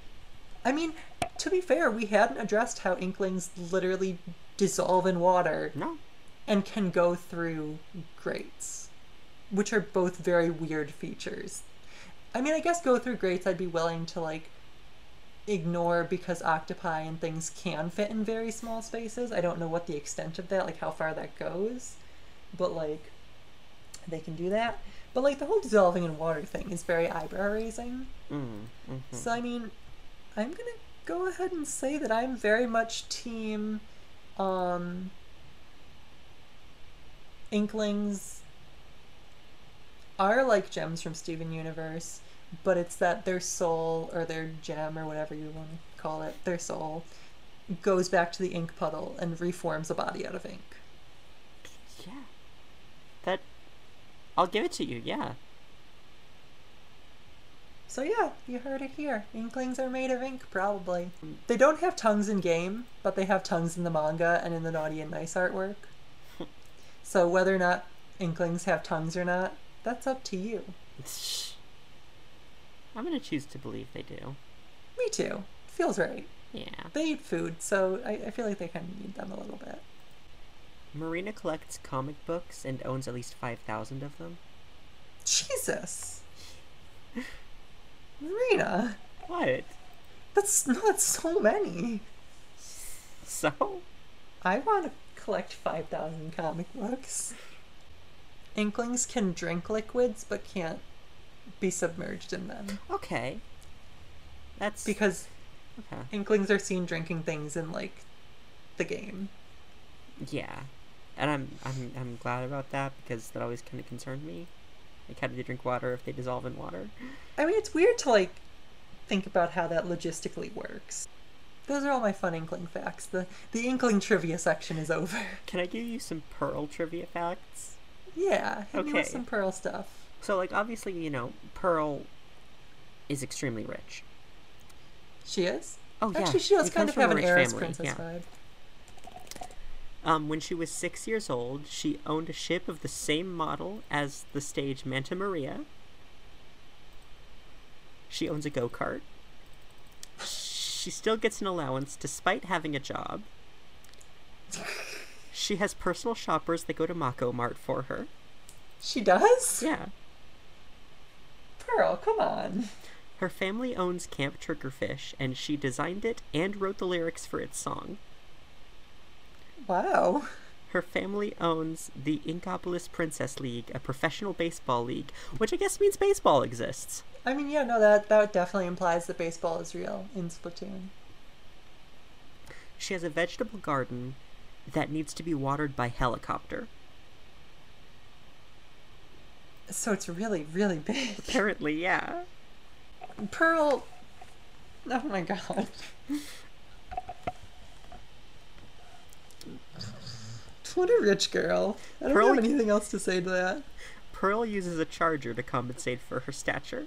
I mean, to be fair, we hadn't addressed how inklings literally dissolve in water No, and can go through grates, which are both very weird features. I mean, I guess go through grates I'd be willing to like ignore because octopi and things can fit in very small spaces. I don't know what the extent of that, like how far that goes, but like they can do that. But like the whole dissolving in water thing is very eyebrow raising. mm, hmm So I mean, I'm gonna go ahead and say that I'm very much team um Inklings are like gems from Steven Universe, but it's that their soul or their gem or whatever you want to call it, their soul goes back to the ink puddle and reforms a body out of ink. yeah. That, I'll give it to you. Yeah. So yeah, you heard it here. Inklings are made of ink, probably. They don't have tongues in game, but they have tongues in the manga and in the Naughty and Nice artwork. *laughs* so whether or not Inklings have tongues or not, that's up to you. *laughs* I'm gonna choose to believe they do. Me too. Feels right. Yeah. They eat food, so I, I feel like they kind of need them a little bit. Marina collects comic books and owns at least five thousand of them. Jesus. *laughs* Marina, What? that's not so many. So? I want to collect 5,000 comic books. Inklings can drink liquids but can't be submerged in them Okay. That's because okay. Inklings are seen drinking things in like the game. Yeah, and I'm I'm I'm glad about that because that always kind of concerned me. Like, how do they drink water if they dissolve in water? I mean, it's weird to like think about how that logistically works. Those are all my fun Inkling facts. The the Inkling trivia section is over. Can I give you some Pearl trivia facts? Yeah, Okay. some Pearl stuff. So, like, obviously, you know, Pearl is extremely rich. She is. Oh yeah, Actually, she does he kind of have a an heiress family, princess yeah. vibe. Um, when she was six years old, she owned a ship of the same model as the stage Manta Maria. She owns a go kart. She still gets an allowance despite having a job. *laughs* She has personal shoppers that go to Mako Mart for her. She does. Yeah. Pearl, come on. Her family owns Camp Triggerfish, and she designed it and wrote the lyrics for its song. Wow. Her family owns the Inkopolis Princess League, a professional baseball league, which I guess means baseball exists. I mean, yeah, no, that that definitely implies that baseball is real in Splatoon. She has a vegetable garden that needs to be watered by helicopter. So it's really, really big. Apparently, yeah. Pearl. Oh my god. What a rich girl. I don't Pearl- have anything else to say to that. Pearl uses a charger to compensate for her stature.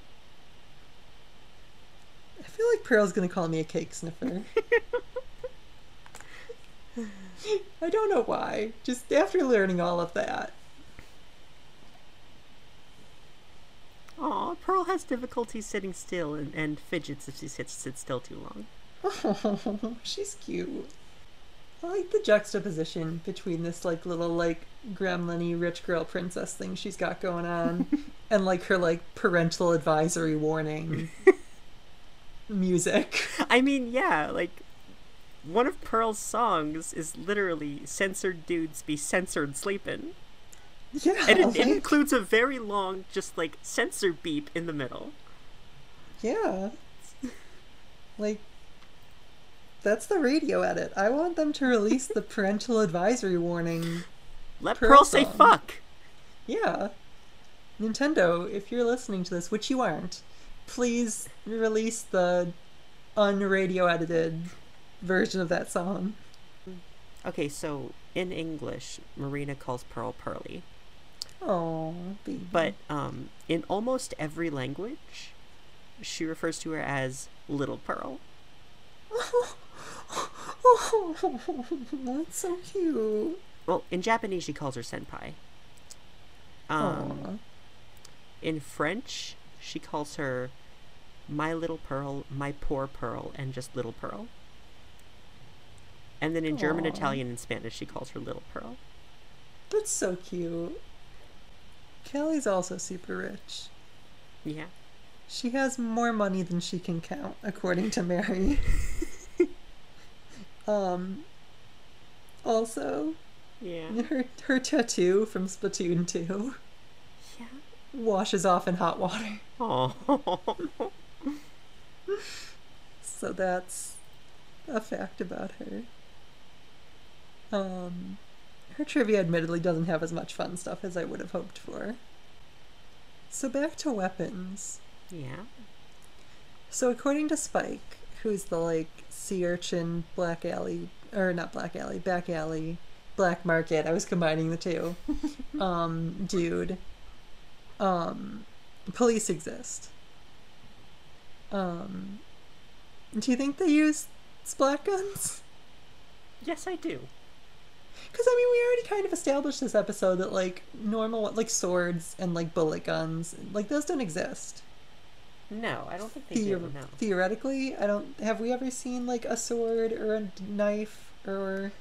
I feel like Pearl's gonna call me a cake sniffer. *laughs* I don't know why. Just after learning all of that. Aw, Pearl has difficulty sitting still and, and fidgets if she sits, sits still too long. Oh, *laughs* she's cute. I like the juxtaposition between this like little like gremlin rich girl princess thing she's got going on *laughs* and like her like parental advisory warning *laughs* music. I mean, yeah, like, one of Pearl's songs is literally Censored Dudes Be Censored Sleepin'. Yeah. And it, like- it includes a very long, just like, censor beep in the middle. Yeah. Like, that's the radio edit. I want them to release the parental advisory warning. Let Pearl Pearl, say fuck! Yeah. Nintendo, if you're listening to this, which you aren't, please release the unradio edited version of that song. Okay, so in English, Marina calls Pearl Pearly. Oh, baby. But um, in almost every language, she refers to her as Little Pearl. Oh, *laughs* that's so cute. Well, in Japanese, she calls her Senpai. Um, in French, she calls her My Little Pearl, My Poor Pearl, and just Little Pearl. And then in German, Italian, and Spanish, she calls her Little Pearl. That's so cute. Callie's also super rich. Yeah. She has more money than she can count, according to Marie. *laughs* um. Also, Yeah. her her tattoo from Splatoon 2 Yeah. washes off in hot water. Oh. So that's a fact about her. Um, her trivia admittedly doesn't have as much fun stuff as I would have hoped for. So back to weapons. yeah. So according to Spike, who's the like sea urchin black alley or not black alley, back alley, black market, I was combining the two. *laughs* um, dude. Um police exist. Um do you think they use splat guns? Yes, I do. Because I mean, we already kind of established this episode that like normal, like swords and like bullet guns, like those don't exist. No, I don't think they Theor- do. No. Theoretically, I don't. Have we ever seen like a sword or a knife or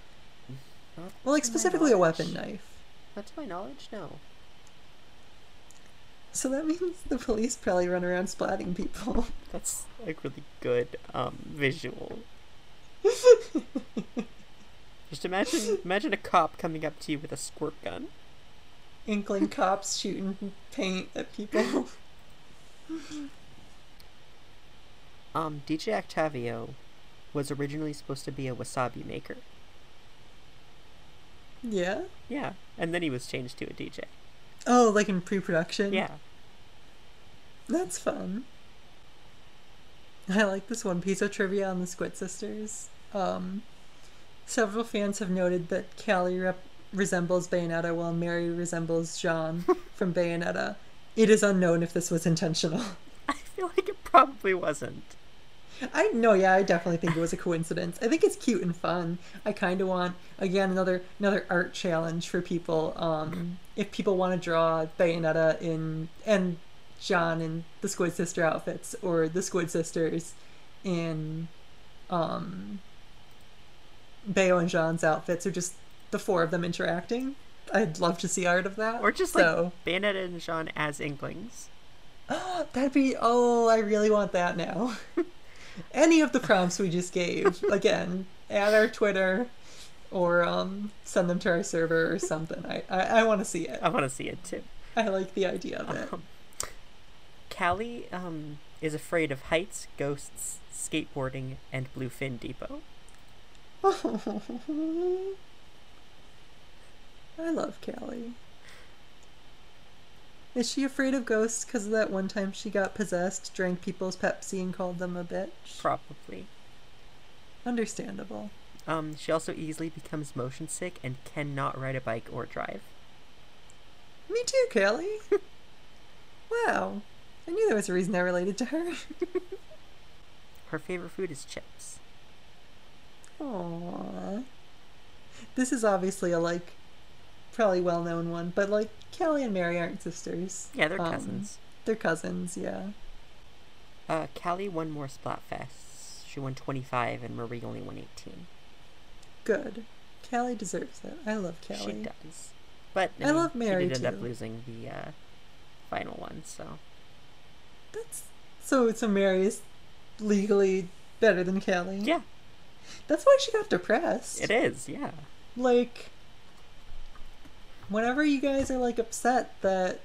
Not well, like specifically a weapon knife? Not to my knowledge, no. So that means the police probably run around splatting people. *laughs* That's a really good um, visual. *laughs* Just imagine, imagine a cop coming up to you with a squirt gun. Inkling cops shooting paint at people. *laughs* Um, DJ Octavio was originally supposed to be a wasabi maker. yeah. Yeah, and then he was changed to a DJ. Oh, like in pre-production. Yeah. That's fun. I like this one piece of trivia on the Squid Sisters. Um, several fans have noted that Callie rep- resembles Bayonetta while Marie resembles Jeanne *laughs* from Bayonetta. It is unknown if this was intentional. I feel like it probably wasn't. I know, yeah, I definitely think it was a coincidence. I think it's cute and fun. I kind of want again another another art challenge for people. Um, if people want to draw Bayonetta in and Jeanne in the Squid Sister outfits or the Squid Sisters in um, Bayo and Jeanne's outfits, or just the four of them interacting. I'd love to see art of that. Or just so. like Bayonetta and Jean as Inklings. *gasps* That'd be oh, I really want that now. *laughs* Any of the prompts we just gave, *laughs* again, at our Twitter, or um, send them to our server or something. I I, I want to see it. I want to see it too. I like the idea of it. Um, Callie um, is afraid of heights, ghosts, skateboarding, and Bluefin Depot. *laughs* I love Callie. Is she afraid of ghosts because of that one time she got possessed, drank people's Pepsi, and called them a bitch? Probably. Understandable. Um, she also easily becomes motion sick and cannot ride a bike or drive. Me too, Callie. *laughs* wow. I knew there was a reason I related to her. *laughs* Her favorite food is chips. Aww. This is obviously a like probably well known one, but like Callie and Marie aren't sisters. Yeah, they're Um, cousins. They're cousins, yeah. Uh, Callie won more Splatfests. She won 25 and Marie only won 18. Good. Callie deserves it. I love Callie. She does. But I love Marie, She did end too. up losing the uh, final one, so. That's so so Marie is legally better than Callie. Yeah, That's why she got depressed. it is, yeah. like whenever you guys are like upset that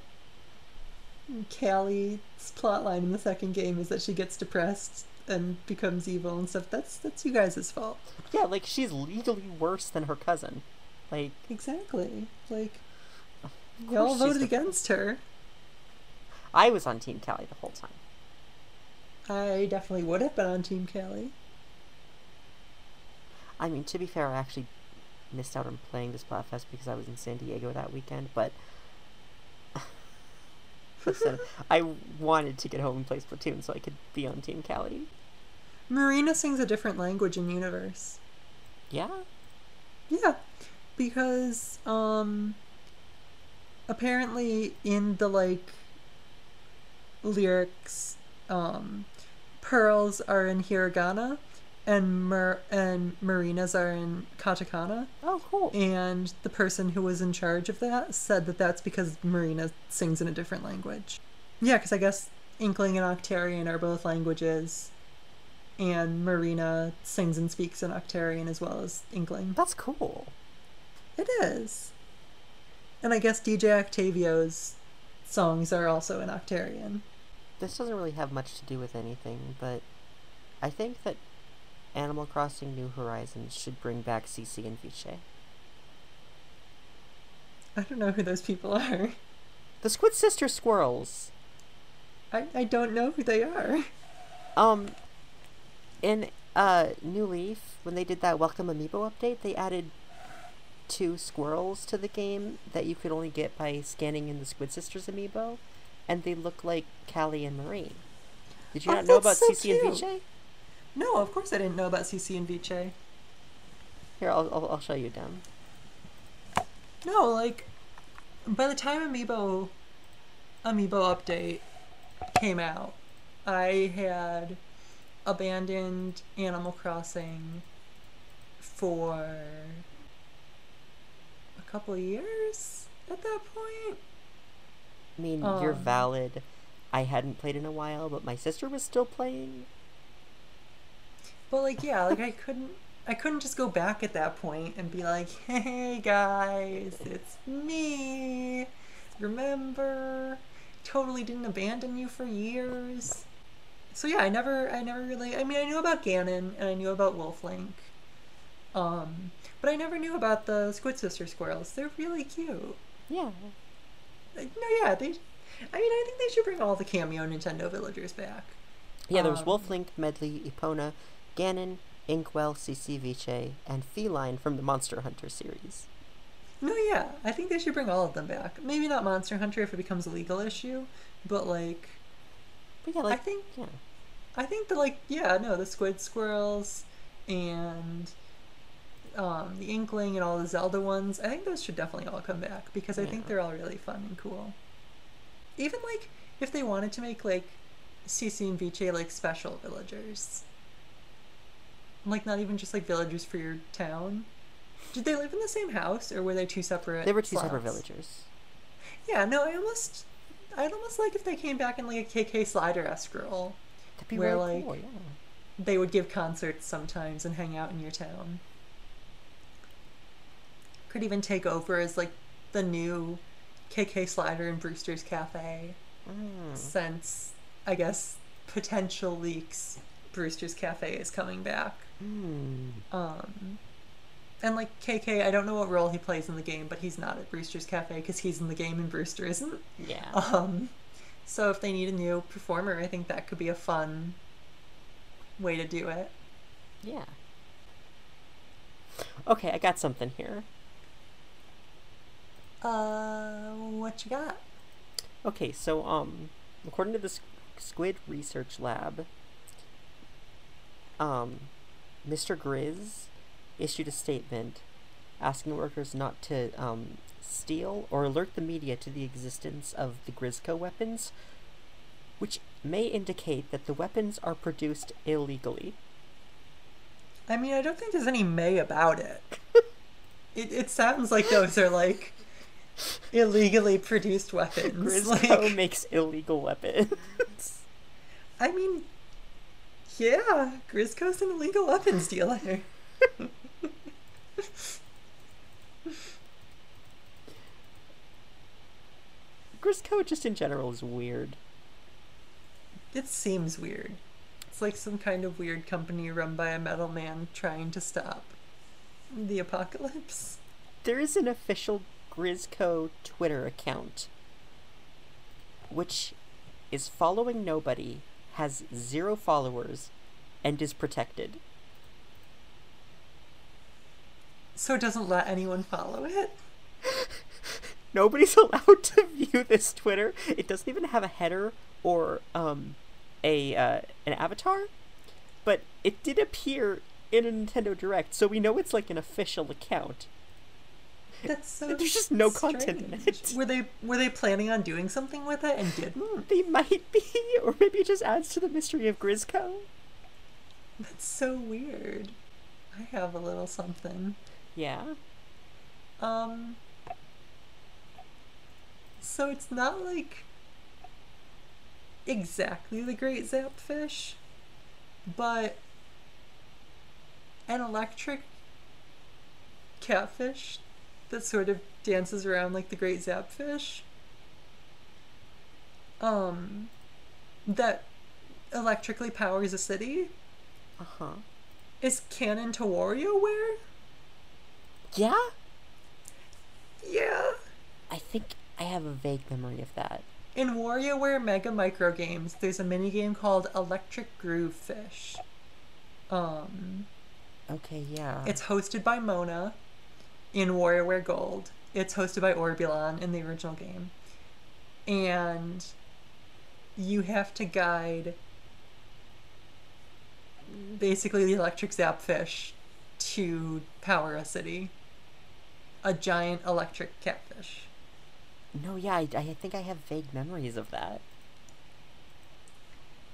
Callie's plotline in the second game is that she gets depressed and becomes evil and stuff, that's that's you guys' fault. Yeah, like, she's legally worse than her cousin. Like, Exactly. Like y'all voted against her. I was on Team Callie the whole time. I definitely would have been on Team Callie. I mean, to be fair, I actually missed out on playing this Splatfest because I was in San Diego that weekend, but. *laughs* Listen, I wanted to get home and play Splatoon so I could be on Team Callie. Marina sings a different language in universe. Yeah? Yeah, because um apparently in the like lyrics um pearls are in hiragana and mer- and marinas are in katakana Oh, cool. and the person who was in charge of that said that that's because marina sings in a different language. Yeah, cuz I guess Inkling and Octarian are both languages and Marina sings and speaks in Octarian as well as Inkling. That's cool. It is. And I guess DJ Octavio's songs are also in Octarian. This doesn't really have much to do with anything, but I think that Animal Crossing New Horizons should bring back Cece and Viché. I don't know who those people are. The Squid Sister Squirrels. I, I don't know who they are. Um, in uh, New Leaf, when they did that Welcome Amiibo update, they added two squirrels to the game that you could only get by scanning in the Squid Sisters amiibo, and they look like Callie and Marie. Did you Oh, not know about so Cece and cute. No, of course I didn't know about Cece and Viché. Here, I'll, I'll, I'll show you them. No, like by the time Amiibo Amiibo update came out, I had abandoned Animal Crossing for a couple years at that point. I mean, you're Um. valid. I hadn't played in a while, but my sister was still playing. But like yeah, like I couldn't I couldn't just go back at that point and be like, *laughs* "Hey guys, it's me. Remember? Totally didn't abandon you for years." So yeah, I never I never really I mean, I knew about Ganon and I knew about Wolflink. Um, but I never knew about the Squid Sister squirrels. They're really cute. Yeah. Like, no, yeah, they I mean, I think they should bring all the cameo Nintendo villagers back. Yeah, there was Um, Wolflink, Medli, Epona, Ganon, Inkwell, Cece Viché, and Felyne from the Monster Hunter series. No, yeah, I think they should bring all of them back. Maybe not Monster Hunter if it becomes a legal issue, but like, But yeah, like, I think yeah. I think that like, yeah, no, the Squid Squirrels and um, the Inkling and all the Zelda ones. I think those should definitely all come back because I think they're all really fun and cool. Even like if they wanted to make like Cece and Viché like special villagers, like not even just like villagers for your town. Did they live in the same house or were they two separate? They were two separate villagers. Yeah, no, I almost, I'd almost like if they came back in like a KK Slider esque role. Where, really like, cool, yeah. They would give concerts sometimes and hang out in your town. could even take over as like the new KK Slider and Brewster's Cafe Mm. since I guess potential leaks Brewster's Cafe is coming back. Mm. Um and like KK, I don't know what role he plays in the game, but he's not at Brewster's Cafe because he's in the game and Brewster isn't. Yeah. Um, so if they need a new performer, I think that could be a fun way to do it. Yeah. Okay, I got something here. Uh, what you got? Okay, so um, according to the Squid Research Lab, um, Mr. Grizz issued a statement asking workers not to um, steal or alert the media to the existence of the Grizzco weapons, which may indicate that the weapons are produced illegally. I mean, I don't think there's any may about it. *laughs* it it sounds like those are like illegally produced weapons. Grizzco Like, makes illegal weapons. I mean, yeah, Grizzco's an illegal weapons dealer. *laughs* Grizzco just in general is weird. It seems weird. It's like some kind of weird company run by a metal man trying to stop the apocalypse. There is an official Grizzco Twitter account, which is following nobody, has zero followers, and is protected. So it doesn't let anyone follow it. *laughs* Nobody's allowed to view this Twitter. It doesn't even have a header or um, a uh, an avatar, but it did appear in a Nintendo Direct, so we know it's like an official account. That's so. *laughs* There's just no content in it. Were they were they planning on doing something with it and didn't? They might be, *laughs* or maybe it just adds to the mystery of Grizzco. That's so weird. I have a little something. Yeah. Um. So it's not like exactly the Great Zapfish, but an electric catfish that sort of dances around like the Great Zapfish. Um, that electrically powers a city Uh huh. is canon to WarioWare. Yeah? Yeah. I think I have a vague memory of that. In WarioWare Mega Micro Games, there's a minigame called Electric Groove Fish. Um, Okay, yeah. it's hosted by Mona in WarioWare Gold. It's hosted by Orbulon in the original game. And you have to guide basically the electric zapfish to power a city. A giant electric catfish. No, yeah, I, I think I have vague memories of that.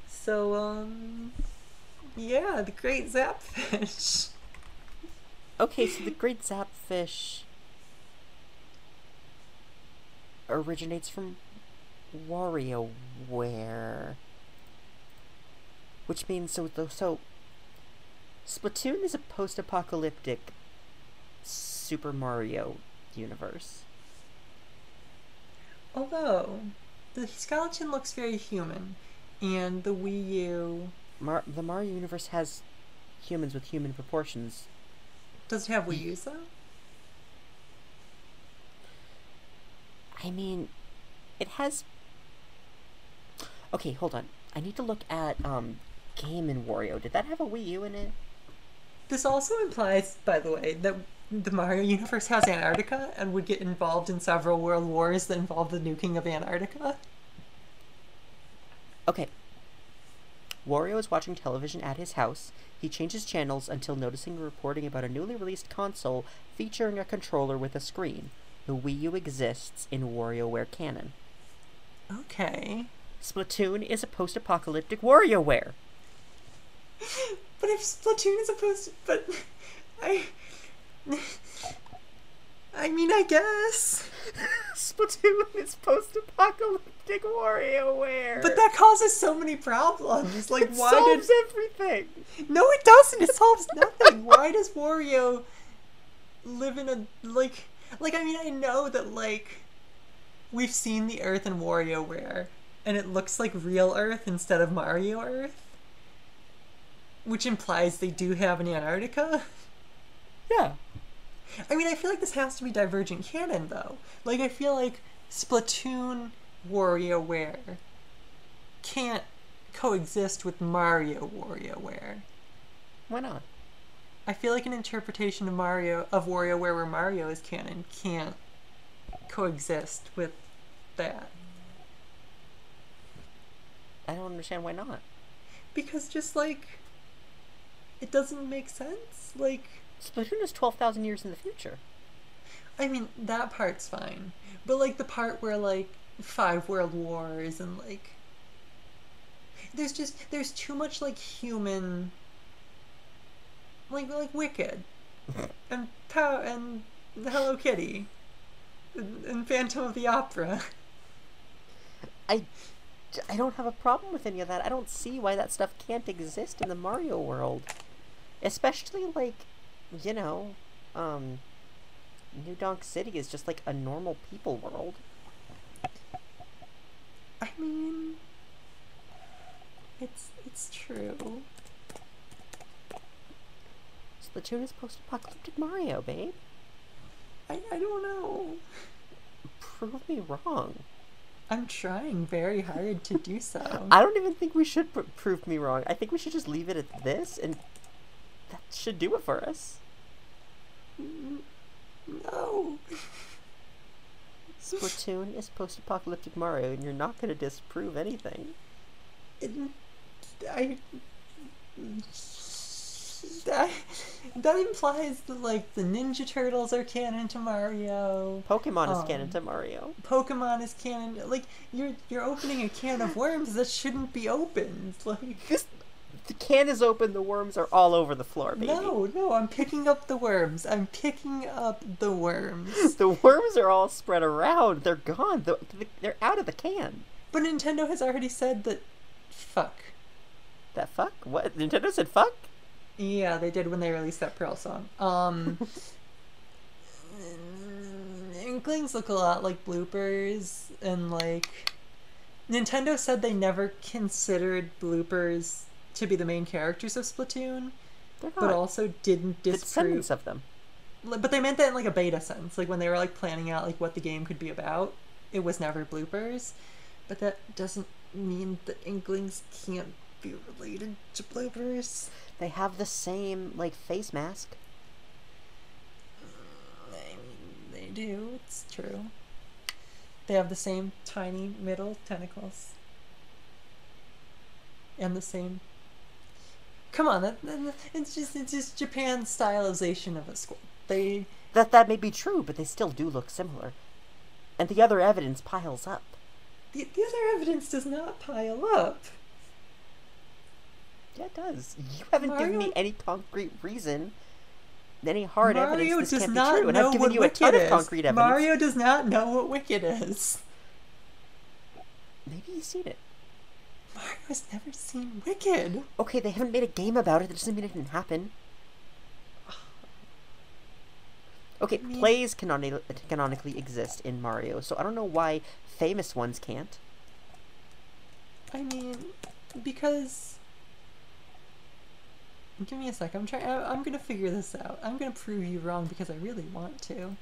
So, um, yeah, the Great Zapfish. *laughs* Okay, so the Great Zapfish originates from WarioWare. Which means, so, so, so Splatoon is a post apocalyptic Super Mario universe. Although, the skeleton looks very human, and the Wii U Mar- the Mario universe has humans with human proportions. Does it have Wii U's though? I mean, it has. Okay, hold on. I need to look at um, Game and Wario. Did that have a Wii U in it? This also implies, by the way, that the Mario universe has Antarctica and would get involved in several world wars that involve the nuking of Antarctica. Okay. Wario is watching television at his house. He changes channels until noticing a reporting about a newly released console featuring a controller with a screen. The Wii U exists in WarioWare canon. Okay. Splatoon is a post-apocalyptic WarioWare. *laughs* But if Splatoon is a post, but *laughs* I. I mean, I guess. *laughs* Splatoon is post-apocalyptic WarioWare. But that causes so many problems. Like, it why solves did. everything. No, it doesn't. It solves nothing. *laughs* Why does Wario live in a like like I mean I know that like we've seen the Earth in WarioWare, and it looks like real Earth instead of Mario Earth, which implies they do have an Antarctica. Yeah. I mean, I feel like this has to be divergent canon, though. Like, I feel like Splatoon WarioWare can't coexist with Mario WarioWare. Why not? I feel like an interpretation of Mario of WarioWare where Mario is canon can't coexist with that I don't understand why not. because just like it doesn't make sense. Like, Splatoon is 12,000 years in the future. I mean, that part's fine, but like the part where like five world wars and like there's just there's too much like human like like wicked *laughs* and pow and the hello kitty and, and phantom of the opera I, I don't have a problem with any of that. I don't see why that stuff can't exist in the Mario world. Especially, like, you know, um, New Donk City is just like a normal people world. i mean it's it's true Splatoon is post apocalyptic Mario, babe. i, I don't know Prove me wrong. i'm trying very hard to do so I don't even think we should pr- prove me wrong. I think we should just leave it at this, and that should do it for us. No Splatoon is post apocalyptic Mario, and you're not going to disprove anything. it, I that, that implies that like the Ninja Turtles are canon to Mario. Pokemon is Um, canon to Mario. Pokemon is canon. Like you're you're opening a can of worms that shouldn't be opened. Like This, the can is open, the worms are all over the floor, baby. no, no, I'm picking up the worms. I'm picking up the worms. *laughs* The worms are all spread around. They're gone. The, the, they're out of the can. But Nintendo has already said that. Fuck. That fuck? What? Nintendo said fuck? Yeah, they did when they released that Pearl song. Um, *laughs* Inklings look a lot like bloopers, and like Nintendo said they never considered bloopers to be the main characters of Splatoon, but also didn't disprove. of them. But they meant that in like a beta sense, like when they were like planning out like what the game could be about. It was never bloopers, but that doesn't mean that Inklings can't be related to bloopers. They have the same, like, face mask. Mm, I mean, they do. It's true. They have the same tiny middle tentacles. And the same. Come on, that, that- it's just it's just Japan's stylization of a school. They That that may be true, but they still do look similar. And the other evidence piles up. the, the other evidence does not pile up. Yeah, it does. You haven't given me any concrete reason, any hard Mario evidence this can't not be true, and I've given you a ton Wicked of concrete evidence. Mario does not know what Wicked is. Maybe you've seen it. Mario has never seen Wicked. Okay, they haven't made a game about it. That doesn't mean it didn't happen. Okay, I mean- plays canoni- canonically exist in Mario, so I don't know why famous ones can't. I mean, because. Give me a sec. I'm trying. I'm gonna figure this out. I'm gonna prove you wrong because I really want to.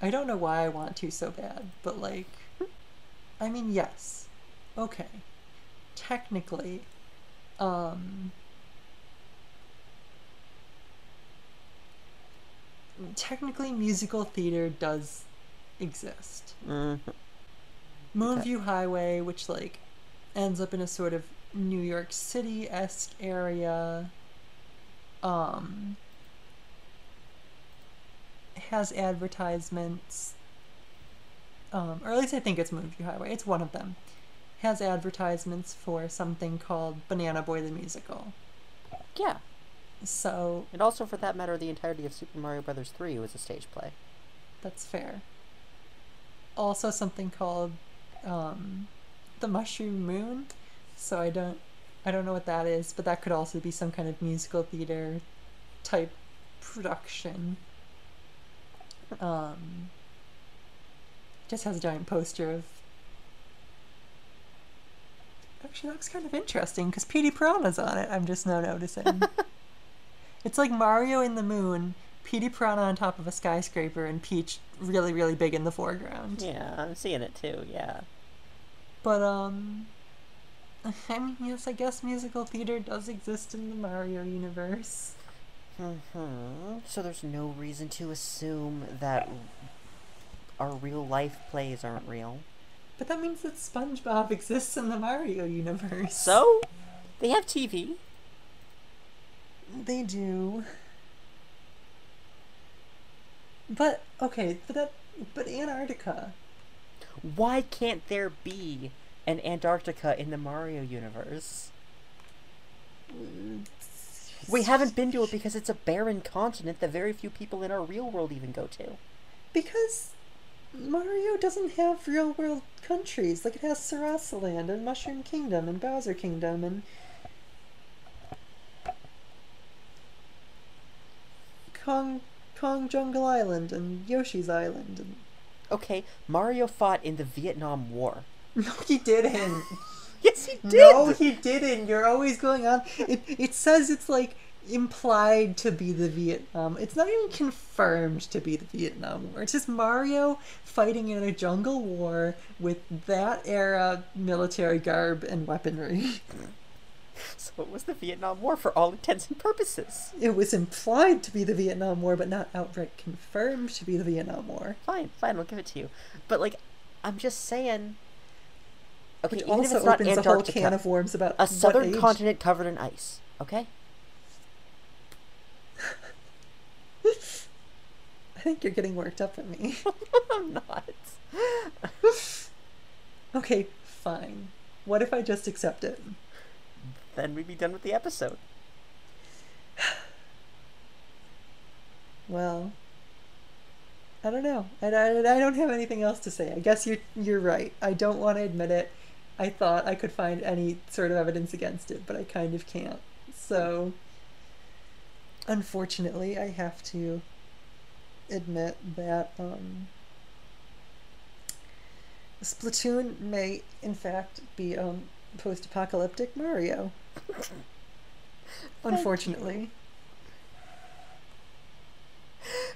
I don't know why I want to so bad, but like, I mean, yes, okay. Technically, um, technically, musical theater does exist. Mm, Moonview Highway, which like ends up in a sort of New York City esque area, um, has advertisements, um, or at least I think it's Moonview Highway. It's one of them. Has advertisements for something called Banana Boy the Musical. yeah, So and also for that matter, the entirety of Super Mario Brothers 3 was a stage play. That's fair. Also, something called um, the Mushroom Moon. So I don't, I don't know what that is, but that could also be some kind of musical theater type production. Um, just has a giant poster of. Actually, looks kind of interesting because Petey Piranha's on it. I'm just now noticing. *laughs* it's like Mario in the moon, Petey Piranha on top of a skyscraper, and Peach really, really big in the foreground. Yeah, I'm seeing it too. Yeah. But um, *laughs* I mean, yes, I guess musical theater does exist in the Mario universe. hmm So there's no reason to assume that our real life plays aren't real. But that means that SpongeBob exists in the Mario universe. So they have TV. They do. But okay, but that but Antarctica. Why can't there be an Antarctica in the Mario universe? We haven't been to it because it's a barren continent that very few people in our real world even go to. Because Mario doesn't have real world countries. Like it has Sarasaland and Mushroom Kingdom and Bowser Kingdom and Kong Kong Jungle Island and Yoshi's Island and Okay, Mario fought in the Vietnam War. *laughs* No he didn't. *laughs* Yes, he did. No, he didn't. You're always going on. It it says it's like implied to be the Vietnam. It's not even confirmed to be the Vietnam War. It's just Mario fighting in a jungle war with that era military garb and weaponry. *laughs* So it was the Vietnam War for all intents and purposes. It was implied to be the Vietnam War, but not outright confirmed to be the Vietnam War. Fine, fine, I'll give it to you. But like, I'm just saying. Okay, Which even if also it's not opens a whole Antarctica, can of worms about a southern age- continent covered in ice. Okay. I think you're getting worked up at me. *laughs* I'm not. okay, fine. What if I just accept it? Then we'd be done with the episode. *sighs* Well, I don't know. And I, I don't have anything else to say. I guess you're you're right. I don't want to admit it. I thought I could find any sort of evidence against it, but I kind of can't. So, unfortunately, I have to admit that um, Splatoon may, in fact, be um, post-apocalyptic Mario. *laughs* Unfortunately.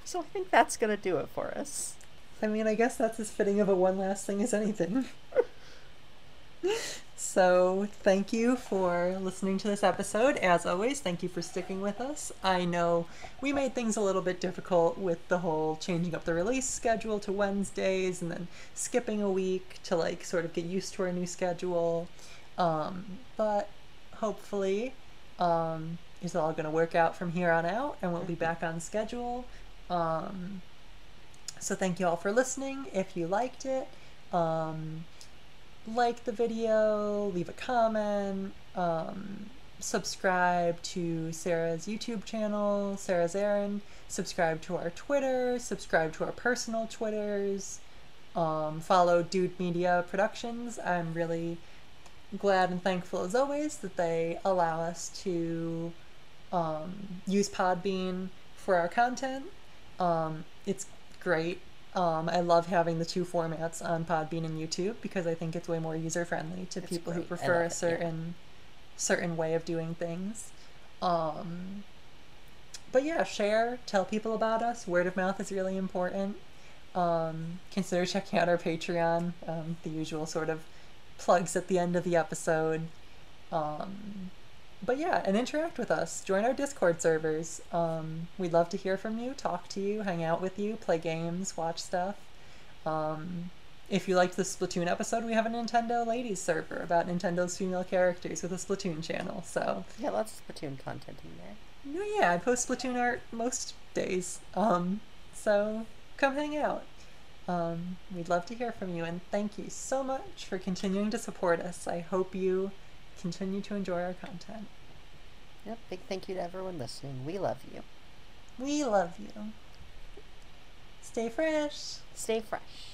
So I think that's gonna do it for us. I mean, I guess that's as fitting of a one last thing as anything. *laughs* so, thank you for listening to this episode. As always, thank you for sticking with us. I know we made things a little bit difficult with the whole changing up the release schedule to Wednesdays and then skipping a week to like sort of get used to our new schedule. Um, but hopefully, um, it's all going to work out from here on out and we'll be back on schedule. Um, so thank you all for listening. If you liked it, um, like the video, leave a comment, um, subscribe to Sarah's YouTube channel, Sarah's Errand, subscribe to our Twitter, subscribe to our personal Twitters, um, follow Dude Media Productions. I'm really glad and thankful as always that they allow us to um, use Podbean for our content. Um, it's great. Um, I love having the two formats on Podbean and YouTube because I think it's way more user friendly to It's people who great. I prefer a it, yeah. certain certain way of doing things. Um, but yeah, share, tell people about us. Word of mouth is really important. Um, consider checking out our Patreon. Um, the usual sort of plugs at the end of the episode. Um, but yeah, and interact with us. Join our Discord servers. Um, we'd love to hear from you, talk to you, hang out with you, play games, watch stuff. Um, if you liked the Splatoon episode, we have a Nintendo Ladies server about Nintendo's female characters with a Splatoon channel. So, Yeah, lots of Splatoon content in there. no, yeah, I post Splatoon art most days. Um, so come hang out. Um, we'd love to hear from you, and thank you so much for continuing to support us. I hope you continue to enjoy our content. Yep, big thank you to everyone listening. We love you. We love you. Stay fresh. Stay fresh.